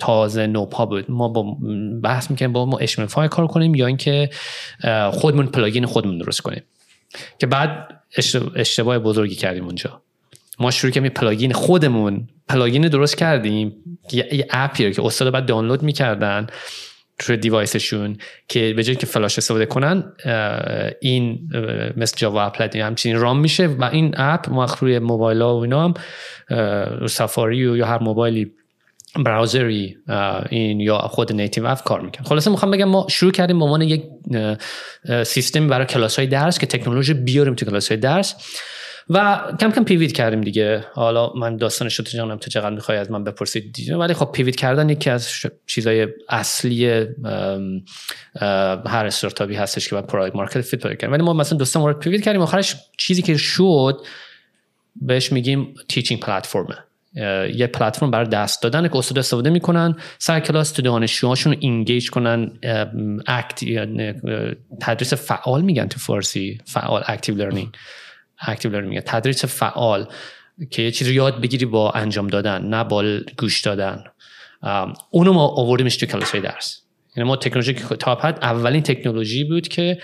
تازه نوپا بود. ما با بحث می‌کنیم با ما HTML5 کار کنیم یا اینکه خودمون plugin خودمون درست کنیم. که بعد اشتباه بزرگی کردیم اونجا. ما شروع کردیم plugin خودمون plugin درست کردیم. یه app ی که استاد بعد دانلود می‌کردن. توی device شون که به جای که فلاش استفاده کنن این مثل Java applet همچین run میشه و این app ما روی موبایل ها و اینا هم Safari و یا هر موبایلی browser ی این یا خود native app کار می‌کنه. خلاصه می‌خوام بگم ما شروع کردیم به عنوان یک سیستم برای کلاس های درس که تکنولوژی بیاریم تو کلاس های درس. و کم کم pivot کردیم دیگه. حالا من داستانش رو جانم تو چقدر می‌خوای از من بپرسید ولی خب pivot کردن یکی از چیزای اصلی هر استارتاپی هستش که باید product market fit پیدا کنیم. ولی ما مثلا دوستان مورد pivot کردیم. آخرش چیزی که شد بهش میگیم teaching platform ه یه پلتفرم برای درس دادن که استاد استفاده می‌کنن سر کلاس تو دانشجوهاشون engage کنن act تدریس فعال میگن تو فارسی فعال active learning active learning تدریس فعال که یه چیزی یاد بگیری با انجام دادن نه با گوش دادن. اونو ما آوردیمش تو کلاس های درس. یعنی ما تکنولوژی که Top اولین تکنولوژی بود که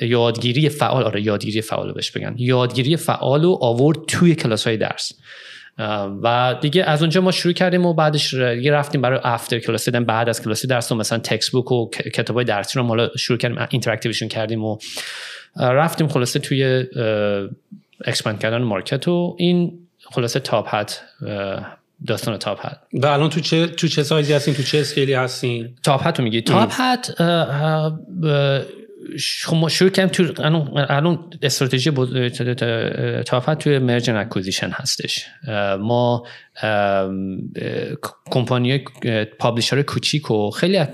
یادگیری فعال آره یادگیری فعال بهش بگن. یادگیری فعال رو آورد توی کلاس های درس و دیگه از اونجا ما شروع کردیم و بعدش یه رفتیم برای after class دیدن بعد از کلاس درس و مثلا textbook و کتابای درسی رو ما شروع کردیم interactive شون کردیم و رفتیم خلاصه توی expand کردن market و این خلاصه Top Hat داستان Top Hat و الان تو چه تو چه سایزی هستین؟ تو چه scale ی هستین؟ تاپ هت رو میگی. تاپ هت خب ما شروع کردیم تو الان استراتژی Top Hat توی merger acquisition هستش. ما کمپانی publisher کوچیک و خیلی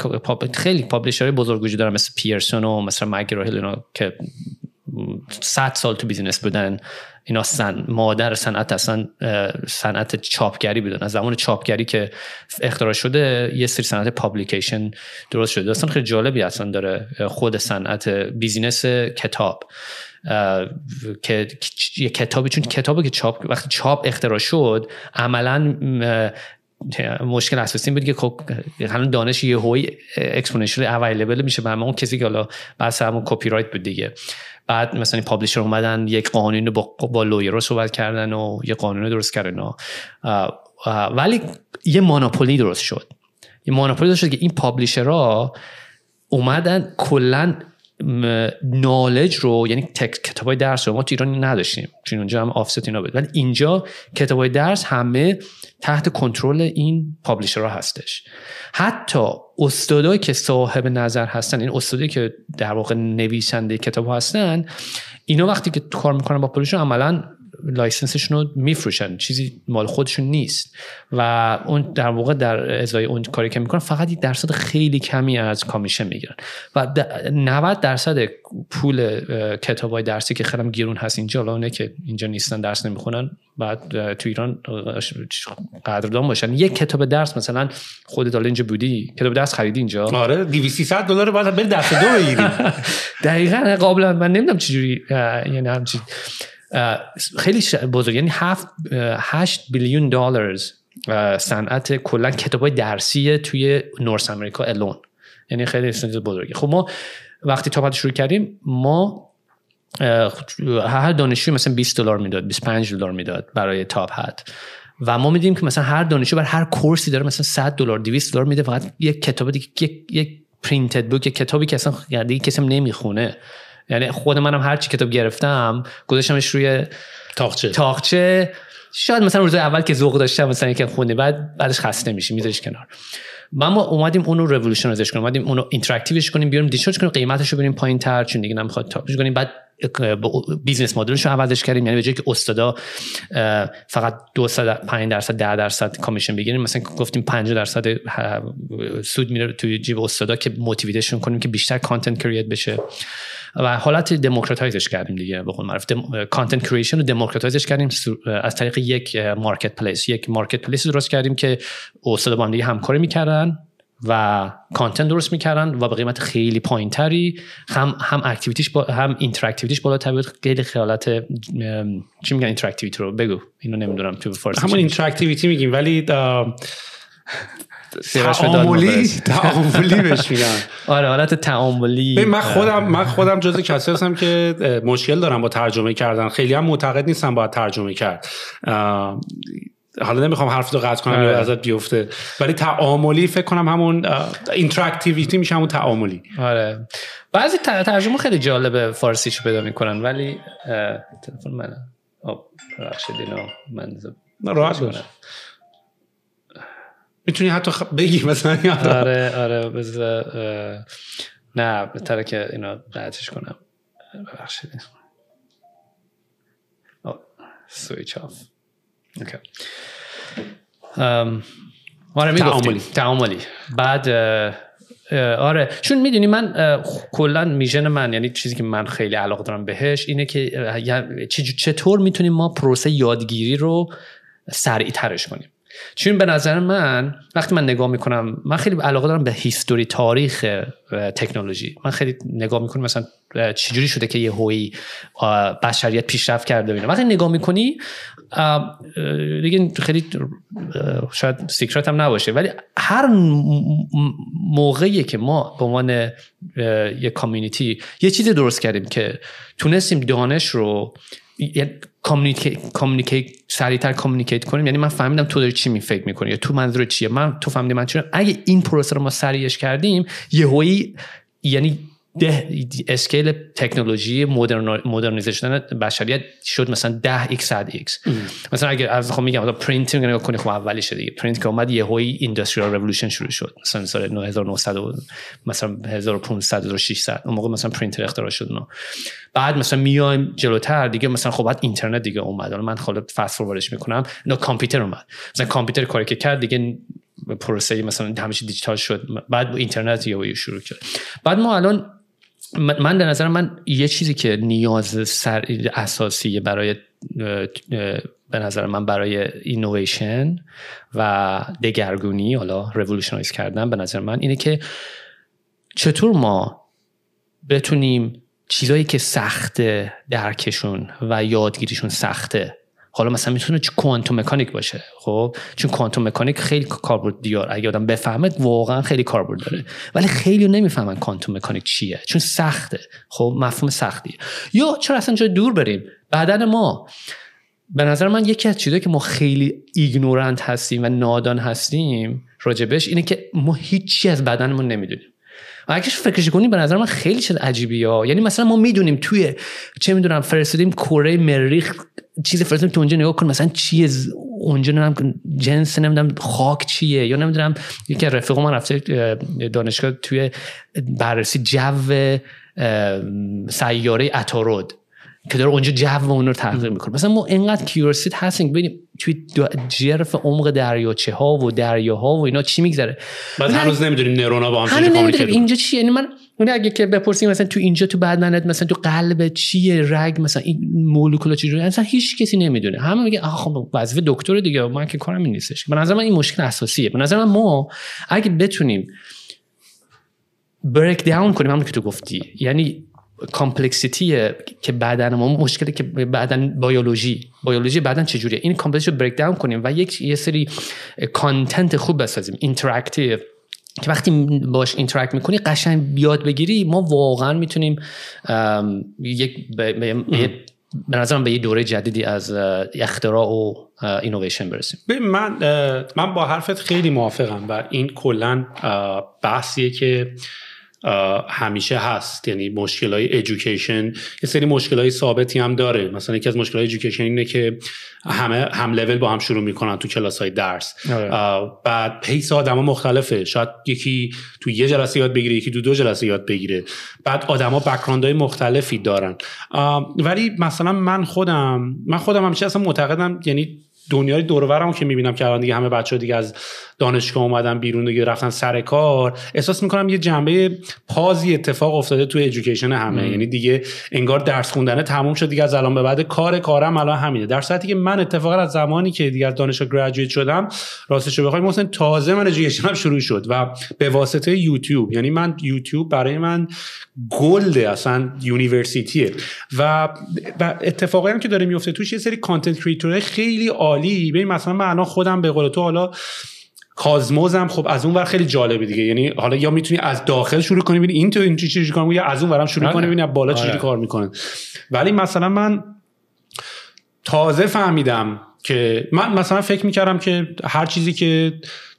خیلی publisher بزرگ وجود دارن مثل Pearson و مثل McGraw که 100 سال تو business بودن. اینا سن مادر صنعت اصلا صنعت چاپگری بودن. از زمان چاپگری که اختراع شده یه سری صنعت publication درست شده. اصلا خیلی جالبی اصلا داره خود صنعت business کتاب. که یه کتابی چون کتابی که چاپ وقتی چاپ اختراع شد عملا مشکل اساسی بود که خب الان دانش هوی exponential available میشه به اون کسی که حالا بحث همون کپی رایت بود دیگه. بعد مثلا publisher اومدن یک قانون با با lawyer صحبت کردن و یه قانون درست کردن. ولی یه monopoly درست شد. یه monopoly درست شد که این publisher ها اومدن کلا knowledge رو یعنی کتاب های درس رو ما تو ایران نداشتیم. چون اونجا هم offset اینا بود. ولی اینجا کتاب های درس همه تحت کنترل این publisher ها هستش. حتی استادایی که صاحب نظر هستن این استادایی که در واقع نویسنده کتاب هستن اینا وقتی که کار می‌کنن با publisher عملا license شون رو میفروشن. چیزی مال خودشون نیست. و اون در واقع در ازای اون کاری که می‌کنن فقط یک درصد خیلی کمی از commission می‌گیرن. و 90 درصد پول کتاب های درسی که خیلی گیرون هست اینجا اونه که اینجا نیستن درس نمی‌خونن بعد تو ایران قدردان باشن. یک کتاب درس مثلا خودت حالا اینجا بودی کتاب درس خریدی اینجا. آره 200 دلار بعد بری دست دو بگیری دقیقاً قابلا. من نمی‌دونم چجوری یعنی همچین خیلی بزرگ. یعنی 7 8 بیلیون دلار صنعت کلا کتابای درسی توی نورس امریکا الون یعنی خیلی چیز بزرگی. خب ما وقتی تاپت شروع کردیم ما هر دانشجو مثلا 20 دلار می‌داد 25 دلار می‌داد برای تاپ هات و ما میدیم که مثلا هر دانشجو بر هر کورسی داره مثلا 100 دلار 200 دلار میده. فقط یک کتاب دیگه یک یک پرینتد بوک یک کتابی که اصلا دیگه کسی نمی‌خونه. یعنی خود منم هر چی کتاب گرفتم گذاشتمش روی تاقچه تاقچه شاید مثلا روز اول که ذوق داشتم مثلا یکم خوندی بعد بعدش خسته میشی میذاریش کنار. ما ما اومدیم اونو revolutionize ش کنیم اومدیم اونو interactive ش کنیم بیاریم discharge کنیم قیمتش رو بریم پایین تر چون دیگه نمی‌خواد تاپش کنیم. بعد business model ش رو عوضش کردیم. یعنی به جای که استادا فقط 2 5 درصد 10 درصد commission بگیریم مثلا گفتیم 50 درصد سود میره توی جیب استادا که motivate شون کنیم که بیشتر content create بشه. و حالت democratize ش کردیم دیگه به قول معروف. content creation رو democratize ش کردیم از طریق یک marketplace یک marketplace درست کردیم که استاد با هم دیگه همکاری می‌کردن و content درست می‌کردن و به قیمت خیلی پایین تری هم هم activity ش با هم interactivity ش بالاتر بود. خیلی خیالات چی میگن interactivity رو؟ بگو. اینو نمی‌دونم تو فارسی همون interactivity میگیم. ولی تعاملی؟ تعاملی بهش میگن. آره حالت تعاملی. من خودم من خودم جزء کسی هستم که مشکل دارم با ترجمه کردن. خیلی هم معتقد نیستم باید ترجمه کرد. حالا نمی‌خوام حرف رو قطع کنم یا ازت بیفته. ولی تعاملی فکر کنم همون اینتراکتیویتی میشه همون تعاملی. آره. بعضی ترجمه خیلی جالبه فارسیشو پیدا می‌کنن ولی تلفن من ببخشید اینو من راحت باش. می‌تونی حتی خ... بگی مثلا آره آره بذار نه بهتره که اینو قطعش کنم. ببخشید. switch off. Okay. آره می‌گفتیم. تعاملی. بعد آره. چون می‌دونی من کلا vision من یعنی چیزی که من خیلی علاقه دارم بهش اینه که چطور می‌تونیم ما پروسه یادگیری رو سریع ترش کنیم؟ چون به نظر من وقتی من نگاه می‌کنم من خیلی علاقه دارم به history تاریخ تکنولوژی. من خیلی نگاه می‌کنم مثلا چجوری شده که یهویی بشریت پیشرفت کرده بینه وقتی نگاه می‌کنی دیگه خیلی شاید secret هم نباشه. ولی هر موقعی که ما به عنوان یه community یه چیزی درست کردیم که تونستیم دانش رو communicate سریعتر communicate کنیم. یعنی من فهمیدم تو داری چی می فکر می‌کنی یا تو منظور چیه؟ من تو فهمیدی من چی اگه این پروسه رو ما سریعش کردیم یهویی یعنی ده scale تکنولوژی مدرنیزه شدن بشریت شد مثلا 10 x 100 x مثلا اگر از خب میگم پرینت نگاه کنی خب اولیشه دیگه. پرینت که اومد یهویی industrial revolution شروع شد. مثلا سال 1900 مثلا 1500 1600 اون موقع مثلا پرینتر اختراع شد نه بعد مثلا میایم جلوتر دیگه مثلا خب بعد اینترنت دیگه اومد. حالا من خب fast forward ش می‌کنم. نه کامپیوتر اومد. مثلا کامپیوتر کاری که کرد دیگه پروسه مثلا همیشه دیجیتال شد. بعد اینترنت یه شروع کرد. بعد ما الان من در نظر من یه چیزی که نیاز سر اساسی برای به نظر من برای اینویشن و دگرگونی حالا revolutionize کردن به نظر من اینه که چطور ما بتونیم چیزایی که سخته درکشون و یادگیریشون سخته حالا مثلا می‌تونه چه کوانتوم مکانیک باشه خب؟ چون کوانتوم مکانیک خیلی کاربرد دیار اگه آدم بفهمه واقعا خیلی کاربرد داره. ولی خیلی نمی‌فهمن کوانتوم مکانیک چیه چون سخته. خب؟ مفهوم سختیه. یا چرا اصلا جای دور بریم؟ بدن ما. به نظر من یکی از چیزایی که ما خیلی ایگنورنت هستیم و نادان هستیم راجبش اینه که ما هیچی از بدنمون نمی‌دونیم. اگرش فکرش کنی به نظر من خیلی چیز عجیبی ها یعنی مثلا ما می‌دونیم توی چه می‌دونم فرستادیم کره مریخ چیز فرستادیم تو اونجا نگاه کن مثلا چیه اونجا نمی‌دونم جنس نمی‌دونم خاک چیه یا نمی‌دونم یکی رفیق من رفته دانشگاه توی بررسی جو سیاره اتارود که داره اونجا جو اون رو تحقیق می‌کنه. مثلا ما اینقدر کیورسیت هستیم ببینیم توی جرف عمق دریاچه ها و دریاها و اینا چی میگذره. بعد هنوز نمی‌دونیم نورونا با هم نمی‌دونیم اینجا چیه. یعنی من اون اگه که بپرسیم مثلا تو اینجا تو بدنت مثلا تو قلب چیه رگ مثلا این مولکولا چجوری؟ اصلا هیچ کسی نمی‌دونه. همه میگه آخه خب وظیفه دکتر دیگه من که کارم این نیستش. به نظر من این مشکل اساسیه. به نظر من ما اگه بتونیم break down کنیم همون که تو گفتی یعنی complexity که بدن ما مشکلی که بدن بیولوژی بیولوژی بدن چجوریه؟ این complex رو break down کنیم و یک یه سری content خوب بسازیم interactive که وقتی باش interact می‌کنی قشنگ یاد بگیری ما واقعا می‌تونیم یک به نظرم به یه دوره جدیدی از اختراع و اینویشن برسیم. من من با حرفت خیلی موافقم و این کلا بحثیه که همیشه هست. یعنی مشکل های education یه سری مشکل های ثابتی هم داره. مثلا یکی از مشکل های education اینه که همه هم لول با هم شروع می‌کنن تو کلاس های درس. آره. بعد pace آدما مختلفه. شاید یکی تو یه جلسه یاد بگیره یکی تو دو جلسه یاد بگیره. بعد آدما بک‌گراند های مختلفی دارن. ولی مثلا من خودم من خودم همیشه اصلا معتقدم یعنی دنیای دورورم که می‌بینم که الان دیگه همه بچه ها دیگه از دانشگاه اومدن بیرون دیگه رفتن سر کار. احساس می‌کنم یه جنبه پازی اتفاق افتاده توی ادویکیشن همه. یعنی دیگه انگار درس خوندنه تموم شد دیگه از الان به بعد کار کارم الان همینه. در صورتی که من اتفاقا از زمانی که دیگه از دانشگاه گریجویت شدم راستش رو بخوایم مثلا تازه من education م شروع شد و به واسطه یوتیوب یعنی من یوتیوب برای من gold اصلا university ه و, و اتفاقی هم که داره میفته توش یه سری content creator های خیلی عالی. ببین مثلا من الان خودم به قول تو حالا cosmos م خب از اون ور خیلی جالبه دیگه یعنی حالا یا می‌تونی از داخل شروع کنی ببینی این تو این چیزی کار یا از اون ورم شروع کنی آره. ببینی بالا چجوری آره. کار می‌کنه ولی مثلا من تازه فهمیدم که من مثلا فکر می‌کردم که هر چیزی که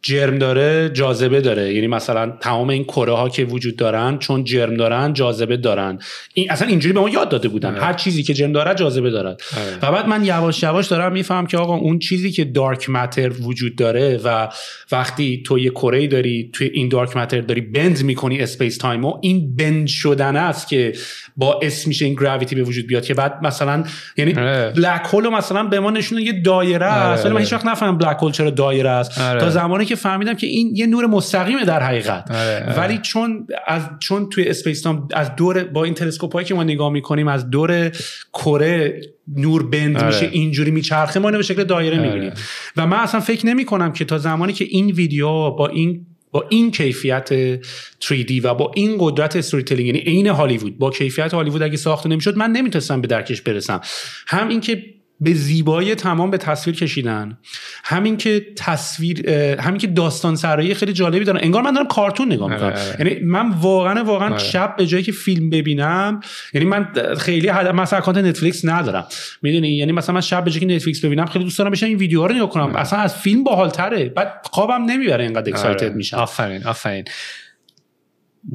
جرم داره جاذبه داره. یعنی مثلا تمام این کره ها که وجود دارن چون جرم دارن جاذبه دارن. این اصلا اینجوری به ما یاد داده بودن. آره. هر چیزی که جرم داره جاذبه دارد آره. و بعد من یواش یواش دارم میفهمم که آقا اون چیزی که dark matter وجود داره و وقتی تو یه کره داری توی این dark matter داری bend می‌کنی space time و این bend شدن است که باعث میشه این gravity به وجود بیاد که بعد مثلا یعنی آره. black hole مثلا به ما نشونه یه دایره است. من هیچ وقت نفهمیدم black hole چرا دایره است. تا زمانی که فهمیدم که این یه نور مستقیمه در حقیقت آره، آره. ولی چون از چون توی space از دور با این تلسکوپ هایی که ما نگاه می‌کنیم از دور کره نور bend آره. میشه اینجوری میچرخه ما اینو به شکل دایره می‌بینیم و من اصلا فکر نمی کنم که تا زمانی که این ویدیو با این با این کیفیت 3D و با این قدرت storytelling یعنی عین هالیوود با کیفیت هالیوود اگه ساخته نمی‌شد من نمی‌تونستم به درکش برسم هم اینکه به زیبایی تمام به تصویر کشیدن. همین که تصویر همین که داستان سرایی خیلی جالبی دارن. انگار من دارم کارتون نگاه می‌کنم. آره، آره. یعنی من واقعا واقعا آره. شب به جایی که فیلم ببینم یعنی من خیلی مثلا account نتفلیکس ندارم. می‌دونی؟ یعنی مثلا من شب به جایی که نتفلیکس ببینم خیلی دوست دارم بشینم این ویدیوها رو نگاه کنم. اصلا از فیلم باحالتره. بعد خوابم نمی‌بره اینقدر excited میشم. آفرین آفرین.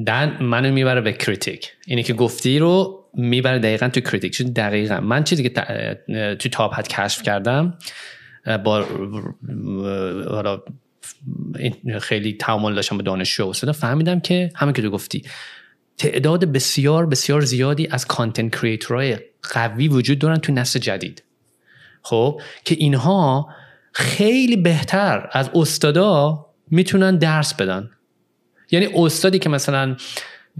then منو می‌بره به Kritik. اینی که گفتی رو می‌بره دقیقا تو Kritik. چون دقیقا. من چیزی که تو Top Hat کشف کردم با خیلی تعامل داشتم با دانشجو و فهمیدم که همین که تو گفتی تعداد بسیار بسیار زیادی از content creator های قوی وجود دارن تو نسل جدید. خب؟ که اینها خیلی بهتر از استادا می‌تونن درس بدن. یعنی استادی که مثلا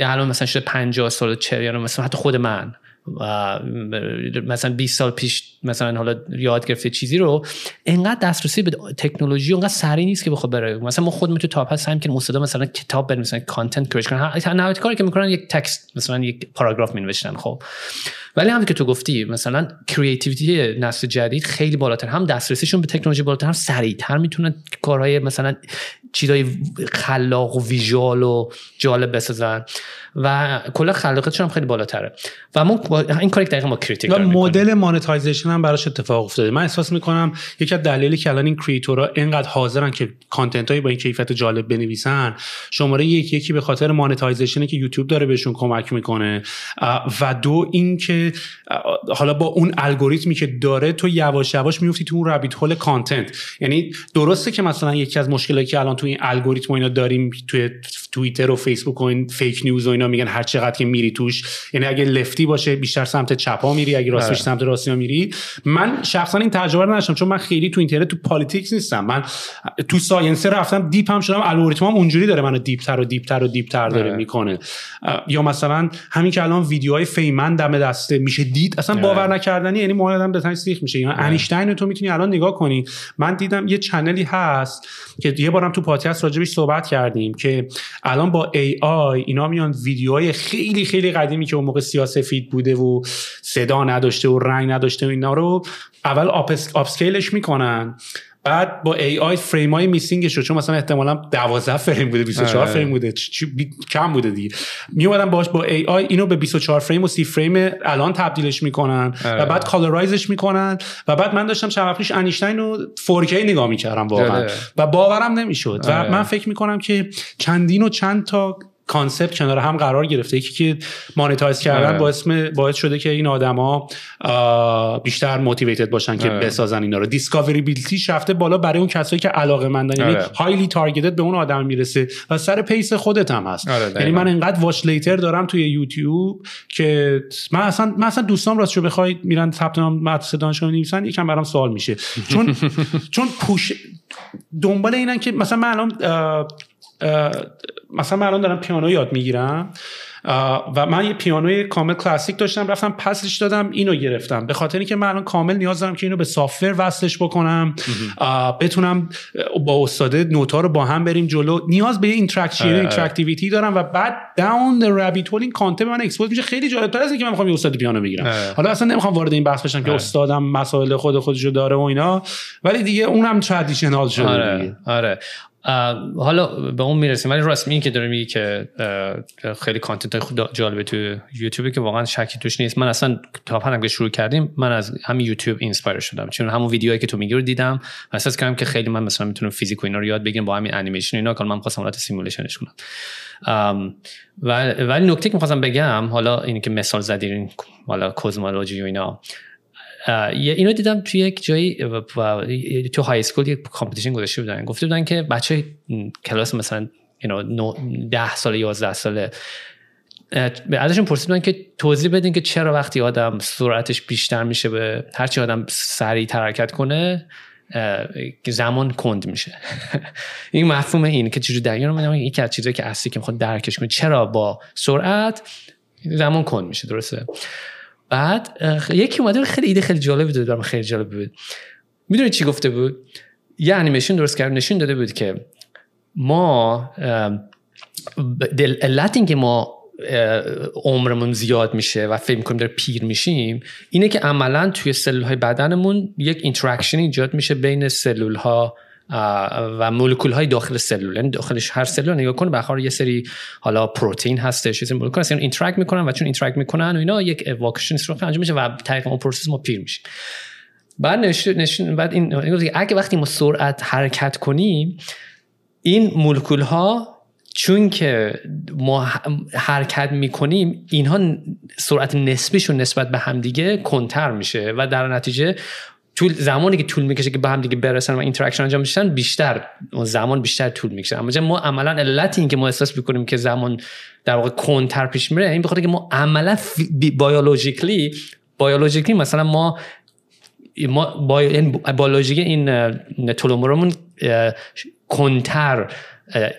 الان مثلا شده 50 سال چه یا مثلا حتی خود من مثلا 20 سال پیش مثلا حالا یاد گرفته چیزی رو انقدر دسترسی به تکنولوژی انقدر سریع نیست که بخواد بره. مثلا ما خودمون تو تاپ هست هم که مستدا مثلا کتاب مثلا کانتنت کریش کنن. کاری که می‌کنن یک تکست مثلا یک پاراگراف می خب. ولی همونطور که تو گفتی مثلا creativity نسل جدید خیلی بالاتر. هم دسترسیشون به تکنولوژی بالاتر هم سریعتر می‌تونن کارهای مثلا چیزای خلاق و visual و جالب بسازن. و کلا خلاقیتشون هم خیلی بالاتره. و ما این کاری دقیقا ما Kritik و مدل monetization هم براش اتفاق افتاده. من احساس می‌کنم یکی از دلایلی که الان این creator ها اینقدر حاضرن که content هایی با این کیفیت جالب بنویسن شماره یکی یکی به خاطر monetization ی که یوتیوب داره بهشون کمک می‌کنه و دو اینکه حالا با اون الگوریتمی که داره تو یواش یواش میفتی تو اون rabbit hole content یعنی درسته که مثلا یکی از مشکلاتی که الان تو این الگوریتم اینا داریم توی توییتر و فیسبوک و این fake news و اینا میگن هر چقدر که میری توش یعنی اگه left ی باشه بیشتر سمت چپا میری اگه راستش آره. سمت راستی میری. من شخصا این تجربه رو نداشتم چون من خیلی تو اینترنت تو politics نیستم. من تو science رفتم deep هم شدم الگوریتم هم اونجوری داره منو deep تر و deep تر و deep تر داره آره. می‌کنه. یا مثلا همین که الان ویدیوهای فاینمن دم دسته میشه دید اصلا آره. باور نکردنی یعنی مو آدم به سیخ میشه. یعنی انیشتین تو می‌تونی الان نگاه کنی. من دیدم یه channel ی هست که یه بارم تو پادکست راجبش صحبت کردیم که الان با AI اینا میان ویدیوهای خیلی خیلی قدیمی که اون موقع سیاسفید بوده و صدا نداشته و رنگ نداشته و اینا رو اول upscale ش می‌کنن. بعد با AI frame های missing ش رو چون مثلا احتمالا 12 فریم بوده 24 آره. فریم بوده کم بوده دیگه. میان باش با AI اینو به 24 فریم و 30 فریم الان تبدیلش می‌کنن. و آره. بعد colorize ش می‌کنن. و بعد من داشتم چند وقت انیشتین رو 4K نگاه می‌کردم واقعا. آره. و باورم نمی‌شد. و من فکر می‌کنم که چندین و چند تا concept کنار هم قرار گرفته. یکی که monetize کردن آره. باعث باعث شده که این آدما بیشتر motivated باشن که آره. بسازن اینا رو. discoverability ش رفته بالا برای اون کسایی که علاقه مندن. یعنی highly targeted به اون آدم می‌رسه و سر pace خودت هم هست. آره، یعنی من انقدر watch later دارم توی یوتیوب که من اصلا من اصلا دوستام راستش بخوای میرن ثبت نام مدرسه دانشگاه می‌نویسن یکم برام سوال میشه. چون چون پوش دنبال اینن که مثلا من الان مثلا من الان دارم پیانو یاد می‌گیرم و من یه پیانوی کامل کلاسیک داشتم رفتم پسش دادم اینو گرفتم. به خاطر اینکه من الان کامل نیاز دارم که اینو به software وصلش بکنم بتونم با استاده نوتا رو با هم بریم جلو. نیاز به interaction interactivity دارم و بعد down the rabbit hole این content من expose میشه. خیلی جالب تر از اینکه من می‌خوام یه استاد پیانو بگیرم. حالا اصلا نمی‌خوام وارد این بحث بشم که استادم مسائل خود خودشو داره و اینا ولی دیگه اونم traditional شده آره آره. حالا به اون می‌رسیم. ولی راست این که داره میگی که خیلی content خود جالبه تو یوتیوب که واقعا شکی توش نیست. من اصلا Top Hat شروع کردیم من از همین یوتیوب inspire شدم. چون همون ویدیوهایی که تو میگی رو دیدم. احساس کردم که خیلی من مثلا می‌تونم فیزیک و اینا رو یاد بگیرم با همین انیمیشن اینا که من خواستم حالت simulation ش کنم. ولی نکته که می‌خواستم بگم حالا اینی که مثال زدین حالا cosmology و اینا. اینو دیدم توی یک جایی تو high school یک competition گذاشته بودن. گفته بودن که بچه کلاس مثلا ده ساله یازده ساله ازشون پرسیدن که توضیح بدین که چرا وقتی آدم سرعتش بیشتر میشه به هرچی آدم سریع حرکت کنه زمان کند میشه. این مفهوم این که چجوری در رو یکی از چیزایی که اصلی که می‌خواد درکش کنه چرا با سرعت زمان کند میشه درسته؟ بعد یکی اومده خیلی ایده خیلی جالب بود برام خیلی جالب بود. می‌دونی چی گفته بود؟ یه انیمیشن درست کرد نشون داده بود که ما علت که ما عمرمون زیاد میشه و فکر می‌کنیم داره پیر میشیم اینه که عملا توی سلول های بدنمون یک interaction ایجاد میشه بین سلول ها و مولکول های داخل سلول یعنی داخلش هر سلول نگاه کنه بخار یه سری حالا پروتئین هستش چیزی مولکول هست یعنی interact می‌کنن و چون interact می‌کنن و اینا یک اواکشن رو انجام میشه و طریق اون process ما پیر میشیم بعد نشون بعد این اگه وقتی ما سرعت حرکت کنیم این مولکول ها چون که ما حرکت می‌کنیم اینها سرعت نسبیشون نسبت به همدیگه کندتر میشه و در نتیجه طول زمانی که طول می‌کشه که به هم دیگه برسن و interaction انجام میشن بیشتر زمان بیشتر طول می‌کشه. اما ما عملا علت این که ما احساس می‌کنیم که زمان در واقع کنتر پیش میره این بخاطر که ما عملا بیولوژیکلی بیولوژیکلی مثلا ما ما بیولوژی این تلومرمون کنتر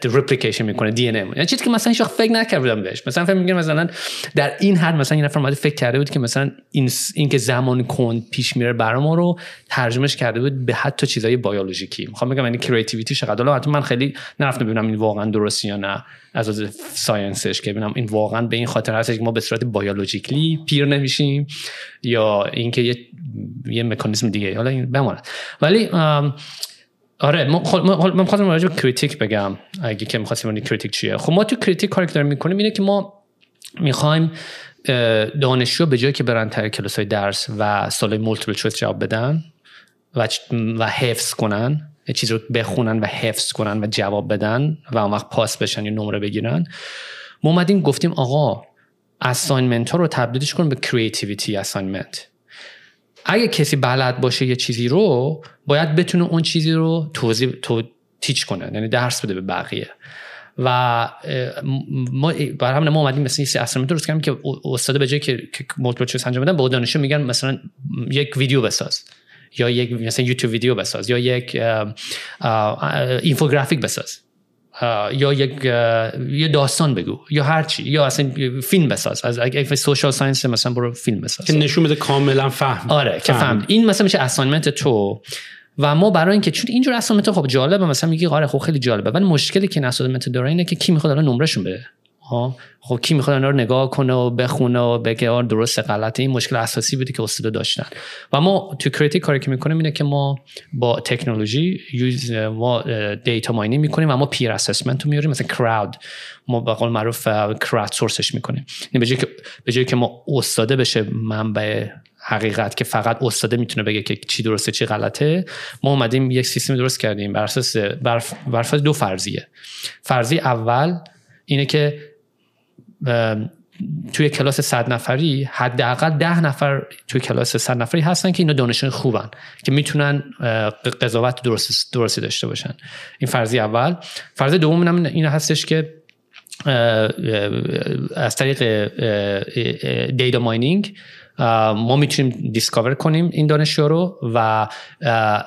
ریپلیکیشن می‌کنه دی ان یعنی چیزی که مثلا هیچ فکر نکردم بهش. مثلا فکر میگم مثلا در این حد مثلا این نفر اومده فکر کرده بود که مثلا این این که زمان کند پیش میره برای ما رو ترجمهش کرده بود به حتی چیزای بیولوژیکی. می‌خوام بگم یعنی creativity چقدر. حالا من خیلی نرفتم ببینم این واقعا درست یا نه از از science ش که ببینم این واقعا به این خاطر هست که ما به صورت biologically پیر نمیشیم یا اینکه یه یه مکانیزم دیگه. حالا این بماند. ولی آره من خواستم راجع به Kritik بگم اگه که می‌خواستیم Kritik چیه. خب ما تو Kritik کاری که داریم می‌کنیم اینه که ما می‌خوایم دانشجو به جایی که برن سر کلاس های درس و سوال multiple choice جواب بدن و, و حفظ کنن چیز رو بخونن و حفظ کنن و جواب بدن و اون وقت پاس بشن یا نمره بگیرن. ما اومدیم گفتیم آقا assignment ها رو تبدیلش کن به creativity assignment اگه کسی بلد باشه یه چیزی رو باید بتونه اون چیزی رو توضیح تو teach کنه یعنی درس بده به بقیه. و ما برای همین ما اومدیم مثلا یه assignment درست کردیم که استاد به جای که multiple choice انجام بدن به دانشجو میگن مثلا یک ویدیو بساز. یا یک مثلا یوتیوب ویدیو بساز. یا یک infographic بساز. یا یک یه داستان بگو یا هر چی یا اصلا فیلم بساز. از اگه social science مثلا برو فیلم بساز. که نشون بده کاملا فهم. آره که فهم. این مثلا میشه assignment تو. و ما برای اینکه چون اینجور assignment خب جالبه مثلا میگی آره خب خیلی جالبه. ولی مشکلی که assignment داره اینه که کی می‌خواد الان نمرهشون بده؟ خب کی می‌خواد اینا رو نگاه کنه و بخونه و بگه آره درست غلطه. این مشکل اساسی بودی که استاد داشتن. و ما تو Kritik کاری که می‌کنیم اینه که ما با تکنولوژی use ما data mining می‌کنیم و ما peer assessment رو میاریم مثلا crowd. ما به قول معروف crowd source ش می‌کنیم. یعنی به به جایی که ما استاده بشه منبع حقیقت که فقط استاده می‌تونه بگه که چی درسته چی غلطه ما اومدیم یک سیستم درست کردیم. بر اساس بر دو فرضیه. فرضی اول اینه که توی کلاس صد نفری حداقل ده نفر توی کلاس صد نفری هستن که اینا دانشجو خوبن که می‌تونن قضاوت درست درستی داشته باشن. این فرضی اول. فرض دوم این هستش که از طریق data mining ما می‌تونیم discover کنیم این دانشجو رو و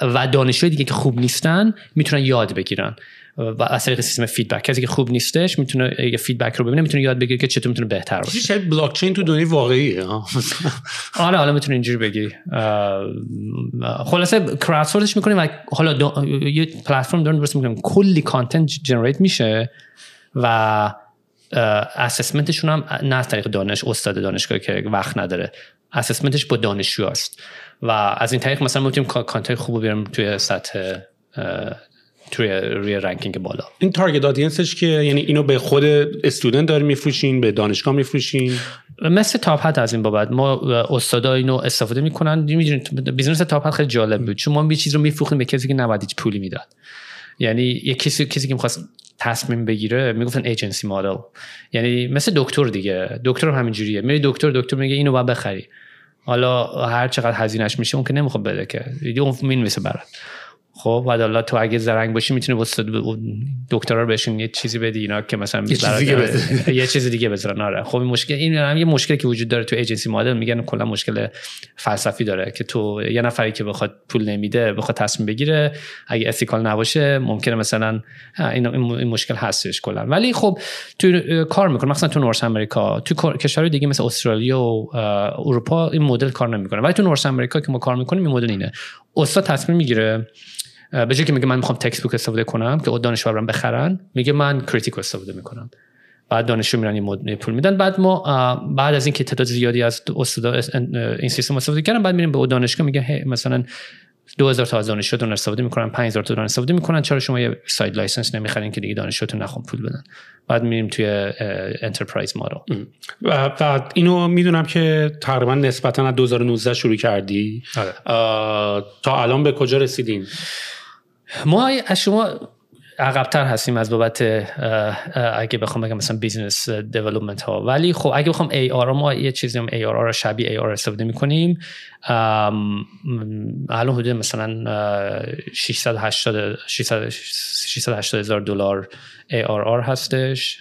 و دانشجوی دیگه که خوب نیستن می‌تونن یاد بگیرن. و از طریق سیستم feedback کسی که خوب نیستش می‌تونه یه feedback رو ببینه می‌تونه یاد بگیره که چطور می‌تونه بهتر باشه. شاید بلاک چین تو دنیای واقعیه حالا حالا می‌تونه اینجوری بگی. خلاصه crowd source ش می‌کنیم و حالا یه پلتفرم دارن درست می‌کنیم کلی content generate میشه و assessment شون هم نه از طریق دانش استاد دانشگاه که وقت نداره. assessment ش با دانشجو است. و از این طریق مثلا می‌تونیم content خوب بیاریم توی سطح توی روی ranking بالا. این target audience ش که یعنی اینو به خود student داری میفروشین به دانشگاه میفروشین؟ مثل Top Hat از این بابت ما استادا اینو استفاده می‌کنن. می‌دونید business Top Hat خیلی جالب بود. چون ما یه چیز رو میفروختیم به کسی که نباید هیچ پولی می‌داد. یعنی یه کسی کسی که می‌خواست تصمیم بگیره می‌گفتن ایجنسی مدل یعنی مثل دکتر دیگه. دکتر هم همینجوریه. میری دکتر دکتر میگه اینو باید بخری. حالا هر چقدر هزینهش میشه اون که نمی‌خواد بده که. اون می‌نویسه برات. خب و حالا تو اگه زرنگ باشی می‌تونی دکترا رو بهشون یه چیزی بدی اینا که مثلا یه چیز دیگه یه چیز دیگه بذارن آره. خب این مشکل این هم یه مشکلی که وجود داره تو ایجنسی مدل. میگن کلا مشکل فلسفی داره که تو یه نفری که بخواد پول نمیده بخواد تصمیم بگیره. اگه ethical نباشه ممکنه مثلا این, این مشکل هستش کلا. ولی خب تو کار می‌کنه. مثلا تو North America. تو کشورهای دیگه مثل استرالیا و اروپا این مدل کار نمی‌کنه. ولی تو North America که ما کار می‌کنیم این مدل اینه. استاد تصمیم می‌گیره به جای که میگه من می‌خوام textbook استفاده کنم که دانشجو برام بخرن میگه من Kritik استفاده می‌کنم. بعد دانشجو میرن این پول میدن. بعد ما بعد از اینکه تعداد زیادی از استاد این سیستم استفاده کردن بعد میریم به دانشگاه میگه مثلا 2000 تا از دانشجوتون استفاده می‌کنن 5000 تا دانشجو استفاده می‌کنن. چرا شما یه site license نمی‌خرین که دیگه دانشجوتون نخوام پول بدن؟ بعد میریم توی enterprise model و بعد اینو می‌دونم که تقریبا نسبتا از 2019 شروع کردی. آره. تا الان به کجا رسیدین؟ ما از شما عقبتر هستیم از بابت اگه بخوام بگم مثلا business development ها ولی خب اگه بخوام ARR ما یه چیزی هم ARR رو شبیه ARR استفاده می‌کنیم. الان حدود مثلا 680 680 هزار دلار ARR هستش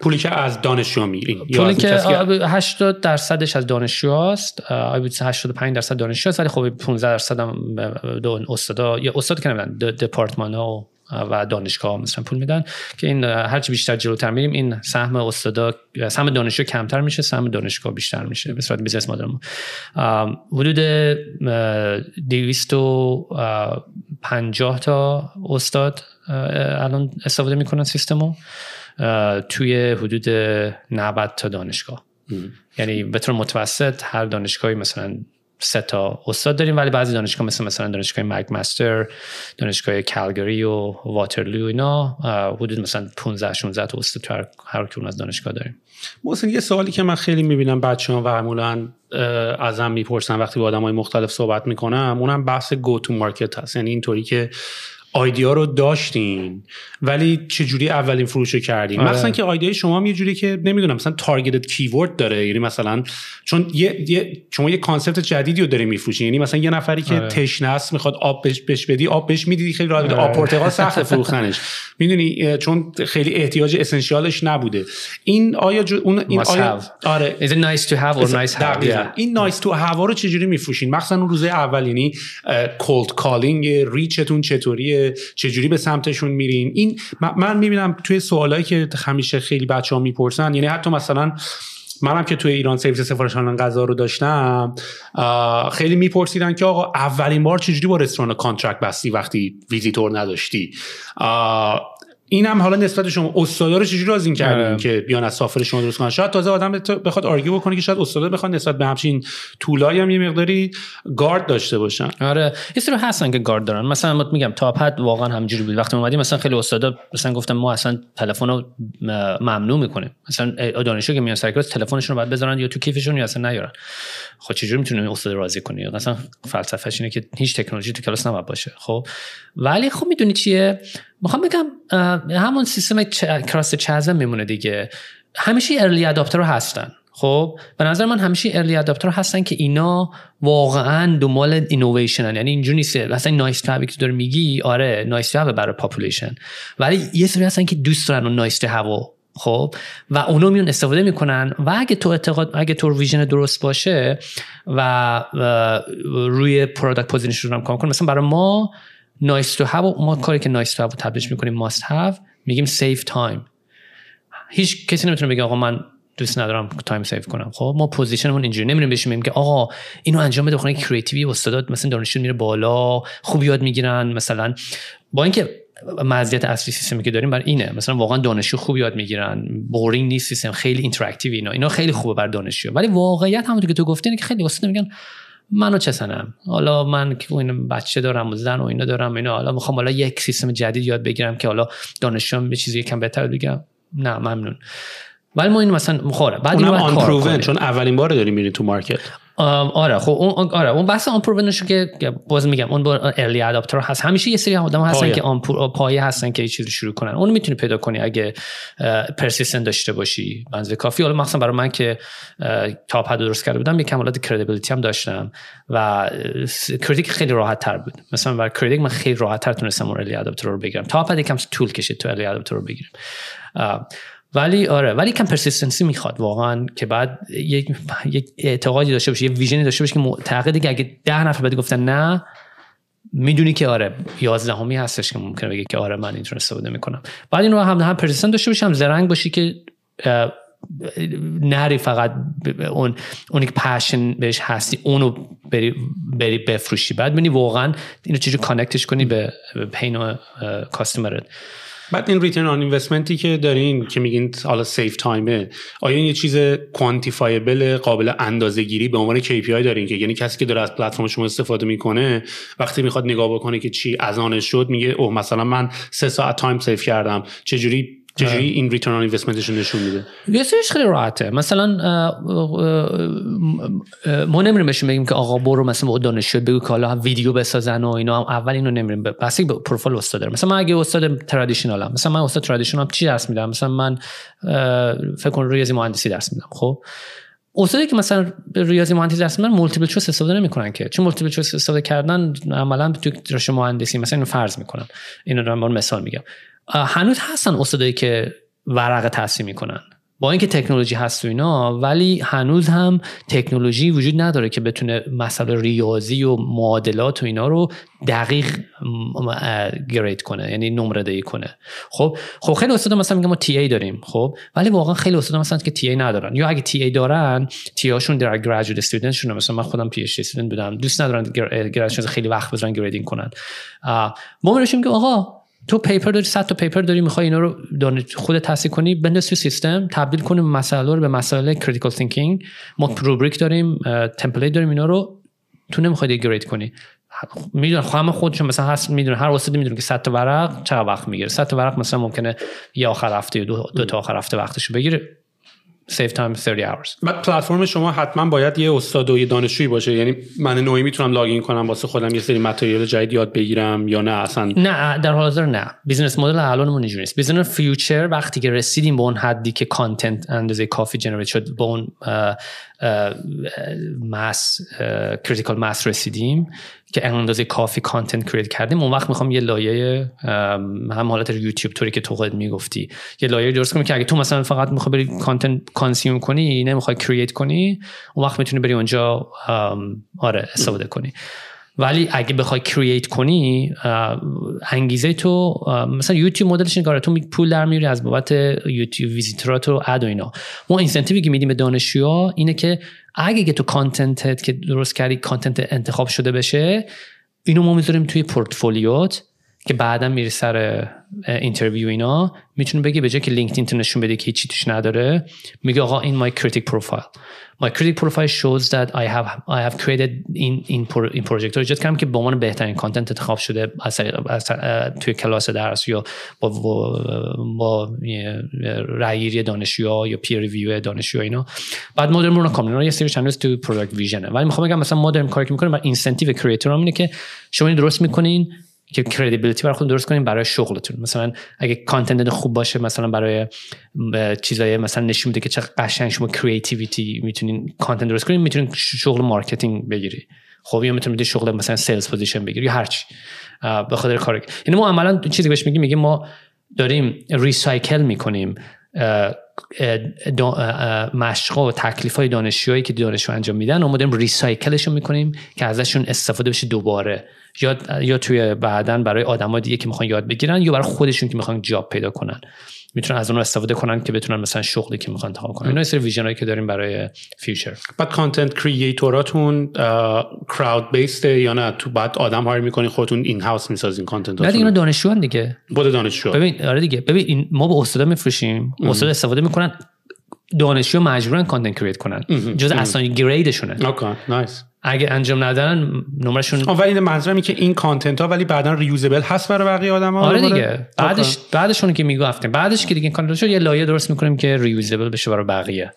پولی که از دانشجو میرین پولی که 80 درصدش از دانشجو است. 85 درصد دانشجو است ولی خب 15 درصد هم دو استادا یا استاد که نمیدن دپارتمان ها و دانشگاه مثلا پول میدن که این هرچی بیشتر جلوتر میریم این سهم استادا سهم دانشجو کمتر میشه سهم دانشگاه بیشتر میشه به صورت business model حدود 250 تا استاد الان استفاده می‌کنن سیستمو. توی حدود 90 تا دانشگاه. یعنی به طور متوسط هر دانشگاهی مثلا سه تا استاد داریم ولی بعضی دانشگاه مثل مثلا دانشگاه مک مستر دانشگاه کالگری و واترلو اینا حدود مثلا 15 16 تا استاد تو هر کدوم از دانشگاه داریم. محسن یه سوالی که من خیلی می‌بینم بچه ها و معمولا ازم می‌پرسن وقتی با آدم های مختلف صحبت می‌کنم اونم بحث go to market هست. یعنی اینطوری که idea رو داشتین ولی چجوری اولین فروش رو کردین؟ آره. مثلا که idea ی شما هم یه جوری که نمی‌دونم مثلا targeted keyword داره یعنی مثلا چون یه, یه شما یه concept جدیدی رو داره میفروشین یعنی مثلا یه نفری که آره. تشنه است می‌خواد آب بهش بش بدی آب بهش میدی خیلی راحت آره. آب پرتقال سخت فروختنش. می‌دونی چون خیلی احتیاج essential ش نبوده. این آیا جو اون این آیا آره. Is it nice to have or must have? yeah. این nice to have رو چجوری میفروشین؟ مثلا اون روز اول یعنی cold calling reach تون چطوریه؟ چجوری به سمتشون میرین. این من می‌بینم توی سوالایی که همیشه خیلی بچه ها می‌پرسن یعنی حتی مثلا منم که توی ایران سرویس سفارش آنلاین غذا رو داشتم خیلی میپرسیدن که آقا اولین بار چجوری با رستوران contract بستی وقتی ویزیتور نداشتی؟ این هم حالا نسبت شما استادا رو چجوری راضی کردین آره. که بیان از سافر شما درست کنن؟ شاید تازه آدم بخواد آرگیو بکنه که شاید استادا بخواد نسبت به همچین طولایی هم یه مقداری گارد داشته باشن. آره. یه سری هستن که گارد دارن. مثلا من میگم تاپ حد واقعا همجوری بود. وقتی اومدیم مثلا خیلی استادا مثلا گفتم ما اصلا تلفن رو ممنوع می‌کنیم. مثلا دانشجو که میان سر کلاس تلفنشون رو بعد بذارن یا تو کیفشون یا اصلا نیارن. خب چجوری می‌تونیم استاد راضی کنی مثلا فلسفهش اینه که هیچ تکنولوژی تو کلاس نباید باشه. خب. ولی خب می‌دونی چیه؟ می‌خوام بگم همون سیستم cross chasm میمونه دیگه. همیشه early adopter هستن. خب به نظر من همیشه early adopter هستن که اینا واقعا دنبال اینویشن یعنی اینجوری نیست مثلا nice to که داره میگی آره nice to برای population ولی یه سری هستن که دوست دارن اون nice to خب و اونو میون استفاده می‌کنن. و اگه تو اعتقاد اگه تو vision درست باشه و, روی product position ش رو کار کنه مثلا برای ما nice to have ما کاری که nice to have تبدیلش می‌کنیم must have میگیم save time هیچ کسی نمی‌تونه بگه آقا من دوست ندارم time save کنم. خب ما position مون اینجوری. نمیریم بهش میگیم که آقا اینو انجام بده خونه کریتیوی استاد مثلا دانشجو میره بالا خوب یاد می‌گیرن. مثلا با اینکه مزیت اصلی سیستمی که داریم بر اینه. مثلا واقعا دانشجو خوب یاد می‌گیرن. boring نیست سیستم. خیلی interactive اینا. اینا خیلی خوبه بر دانشجو. ولی واقعیت همونطور که تو گفتی که خیلی استاد میگن منو چه سنم؟ حالا من که این بچه دارم و زن و اینا دارم اینا حالا می‌خوام حالا یک سیستم جدید یاد بگیرم که حالا دانشجو به چیزی یکم بهتر بگم. نه ممنون. ولی ما این مثلا مخوره بعد اینو چون اولین بار داریم میرین تو مارکت. آره خب اون آره اون بحث پروونشو که باز میگم اون ارلی اداپتر هست. همیشه یه سری آدم هستن پایه. که آن پایه هستن که یه چیزی شروع کنن. اون می‌تونی پیدا کنی اگه پرسیستنت داشته باشی. بنز کافی. حالا مثلا برای من که Top Hat درست کرده بودم یه کمالات credibility هم داشتم و Kritik خیلی راحت تر بود. مثلا برای Kritik من خیلی راحت تر تونستم early adopter رو بگیرم. Top Hat یکم طول کشید تو early adopter رو بگیرم ولی آره ولی کم persistency می‌خواد واقعا که بعد یک یک اعتقادی داشته باشه یه vision ی داشته باشه که معتقدی که اگه ده نفر بعد گفتن نه می‌دونی که آره 11 اومی هستش که ممکنه بگه که آره من اینطور استفاده می‌کنم. بعد اینو هم هم persistent داشته باشی هم زرنگ باشی که نری فقط اون اونی که passion بهش هستی اونو بری بری بفروشی. بعد ببینی واقعا اینو چجوری connect ش کنی به pain و customer ت بعد این return on investment ی که دارین که میگین حالا save time ه آیا این یه چیز quantifiable قابل اندازه گیری به عنوان KPI دارین که یعنی کسی که داره از پلتفرم شما استفاده می‌کنه وقتی می‌خواد نگاه بکنه که چی از عایدش شد میگه اوه مثلا من سه ساعت time save کردم. چه جوری چجوری این return on investment شون نشون میده؟ یه سریش خیلی راحته. مثلا ما نمیریم بهشون بگیم که آقا برو مثلا با دانشجو بگو که حالا ویدیو بسازن و اینا. هم اول اینو نمیریم. بسته به پروفایل استاد دارم مثلا من اگه استاد traditional م مثلا من استاد traditional چی درس میدم؟ مثلا من فکر کنم ریاضی مهندسی درس میدم خب؟ استادی که مثلا ریاضی مهندسی درس میدن multiple choice استفاده نمی‌کنن که. چون multiple choice استفاده کردن عملا تو رشته مهندسی مثلا اینو فرض می‌کنن اینو دارم مثال میگم. هنوز هستن استادایی که ورق تحصیل می‌کنن. با اینکه تکنولوژی هست و اینا ولی هنوز هم تکنولوژی وجود نداره که بتونه مسئله ریاضی و معادلات و اینا رو دقیق گرید کنه یعنی نمره دهی کنه. خب خب خیلی استاد مثلا میگه ما تی ای داریم خب ولی واقعا خیلی استاد مثلا که تی ای ندارن. یا اگه تی ای دارن تی هاشون در گریجویت استودنت شون مثلا من خودم پی اچ بودم. دوست ندارن graduate خیلی وقت بذارن grading کنن. ما میگیم که آقا تو paper داری 100 تا paper داری می‌خوای اینا رو خود تصحیح کنی بنداز تو سیستم تبدیل کنیم مسئله رو به مسئله critical thinking ما rubric داریم template داریم اینا رو تو نمی‌خوای grade کنی. می‌دونن خواهم خودشون مثلا هست می‌دونه هر استادی می‌دونه که 100 تا ورق چقدر وقت می‌گیره. 100 تا ورق مثلا ممکنه یه آخر هفته دو, دو تا آخر هفته وقتشو بگیره. Save time 30 hours. بعد پلتفرم شما حتما باید یه استاد و یه دانشجویی باشه. یعنی من نوعی می‌تونم login کنم واسه خودم یه سری material جدید یاد بگیرم یا نه؟ اصلا نه در حال حاضر نه. business model الانمون اینجوری نیست. business future وقتی که رسیدیم به اون حدی که content اندازه کافی generate شد به اون mass critical mass رسیدیم که اندازه کافی content create کردیم. اون وقت می‌خوام یه لایه هم حالت یوتیوب طوری که تو خودت می‌گفتی یه لایه درست کنیم که اگه تو مثلا فقط می‌خوای بری content consume کنی نمی‌خوای create کنی اون وقت می‌تونی بری اونجا آره استفاده کنی. ولی اگه بخوای create کنی انگیزه تو مثلا یوتیوب مدلش این کاره تو پول در میاری از بابت یوتیوب ویزیتورات و ad و اینا. ما incentive ی که میدیم به دانشجوها اینه که اگه که تو content ت که درست کردی content انتخاب شده بشه اینو ما می‌ذاریم توی پورتفولیوت. که بعدا میری سر interview اینا می‌تونه بگی به جای که لینکدین نشون بده که هیچی توش نداره میگه آقا این my Kritik profile my Kritik profile shows that I have I have created این این این project رو ایجاد کردم که به عنوان بهترین content انتخاب شده از, توی کلاس درس یا با با, با رأیگیری دانشجوها یا peer review دانشجو اینا. بعد ما داریم رو یه سری چند تو product vision ه ولی می‌خوام بگم مثلا ما کاری که می‌کنیم بر incentive creator اینه که شما این درست می‌کنین که credibility برای خود درست کنیم برای شغلتون. مثلا اگه content خوب باشه مثلا برای چیزای مثلا نشون میده که چه قشنگ شما creativity می‌تونین content درست کنین می‌تونین شغل marketing بگیری. خب یا می‌تونید شغل مثلا sales position بگیری یا هرچی. به خاطر کار یعنی ما عملا چیزی بهش میگیم میگیم ما داریم recycle می‌کنیم. مشق و تکلیف های دانشجوهایی که دانشجو انجام میدن و ما داریم recycle شون می‌کنیم که ازشون استفاده بشه دوباره. یا یا توی بعدا برای آدمای دیگه که می‌خوان یاد بگیرن یا برای خودشون که می‌خوان job پیدا کنن. می‌تونن از اون استفاده کنن که بتونن مثلا شغلی که می‌خوان انتخاب کنن. اینا سری vision که داریم برای future. بعد content creator اتون crowd-based یا نه؟ تو بعد آدم hire می‌کنین خودتون in-house می‌سازین content نه دیگه دانشجو دیگه. بود دانشجو. ببین آره دیگه. ببین ما به استادا میفروشیم استاد استفاده می‌کنن. دانشجو مجبورن content create کنن. جز اصلا grade شونه okay nice اگه انجام ندارن نمرشون ولی منظورم که این content ها ولی بعدا reusable هست برای بقیه آدم ها؟ آره دیگه. بعدش بعدشون که می‌گفتیم بعدش که دیگه content شد یه لایه درست می‌کنیم که reusable بشه برای بقیه.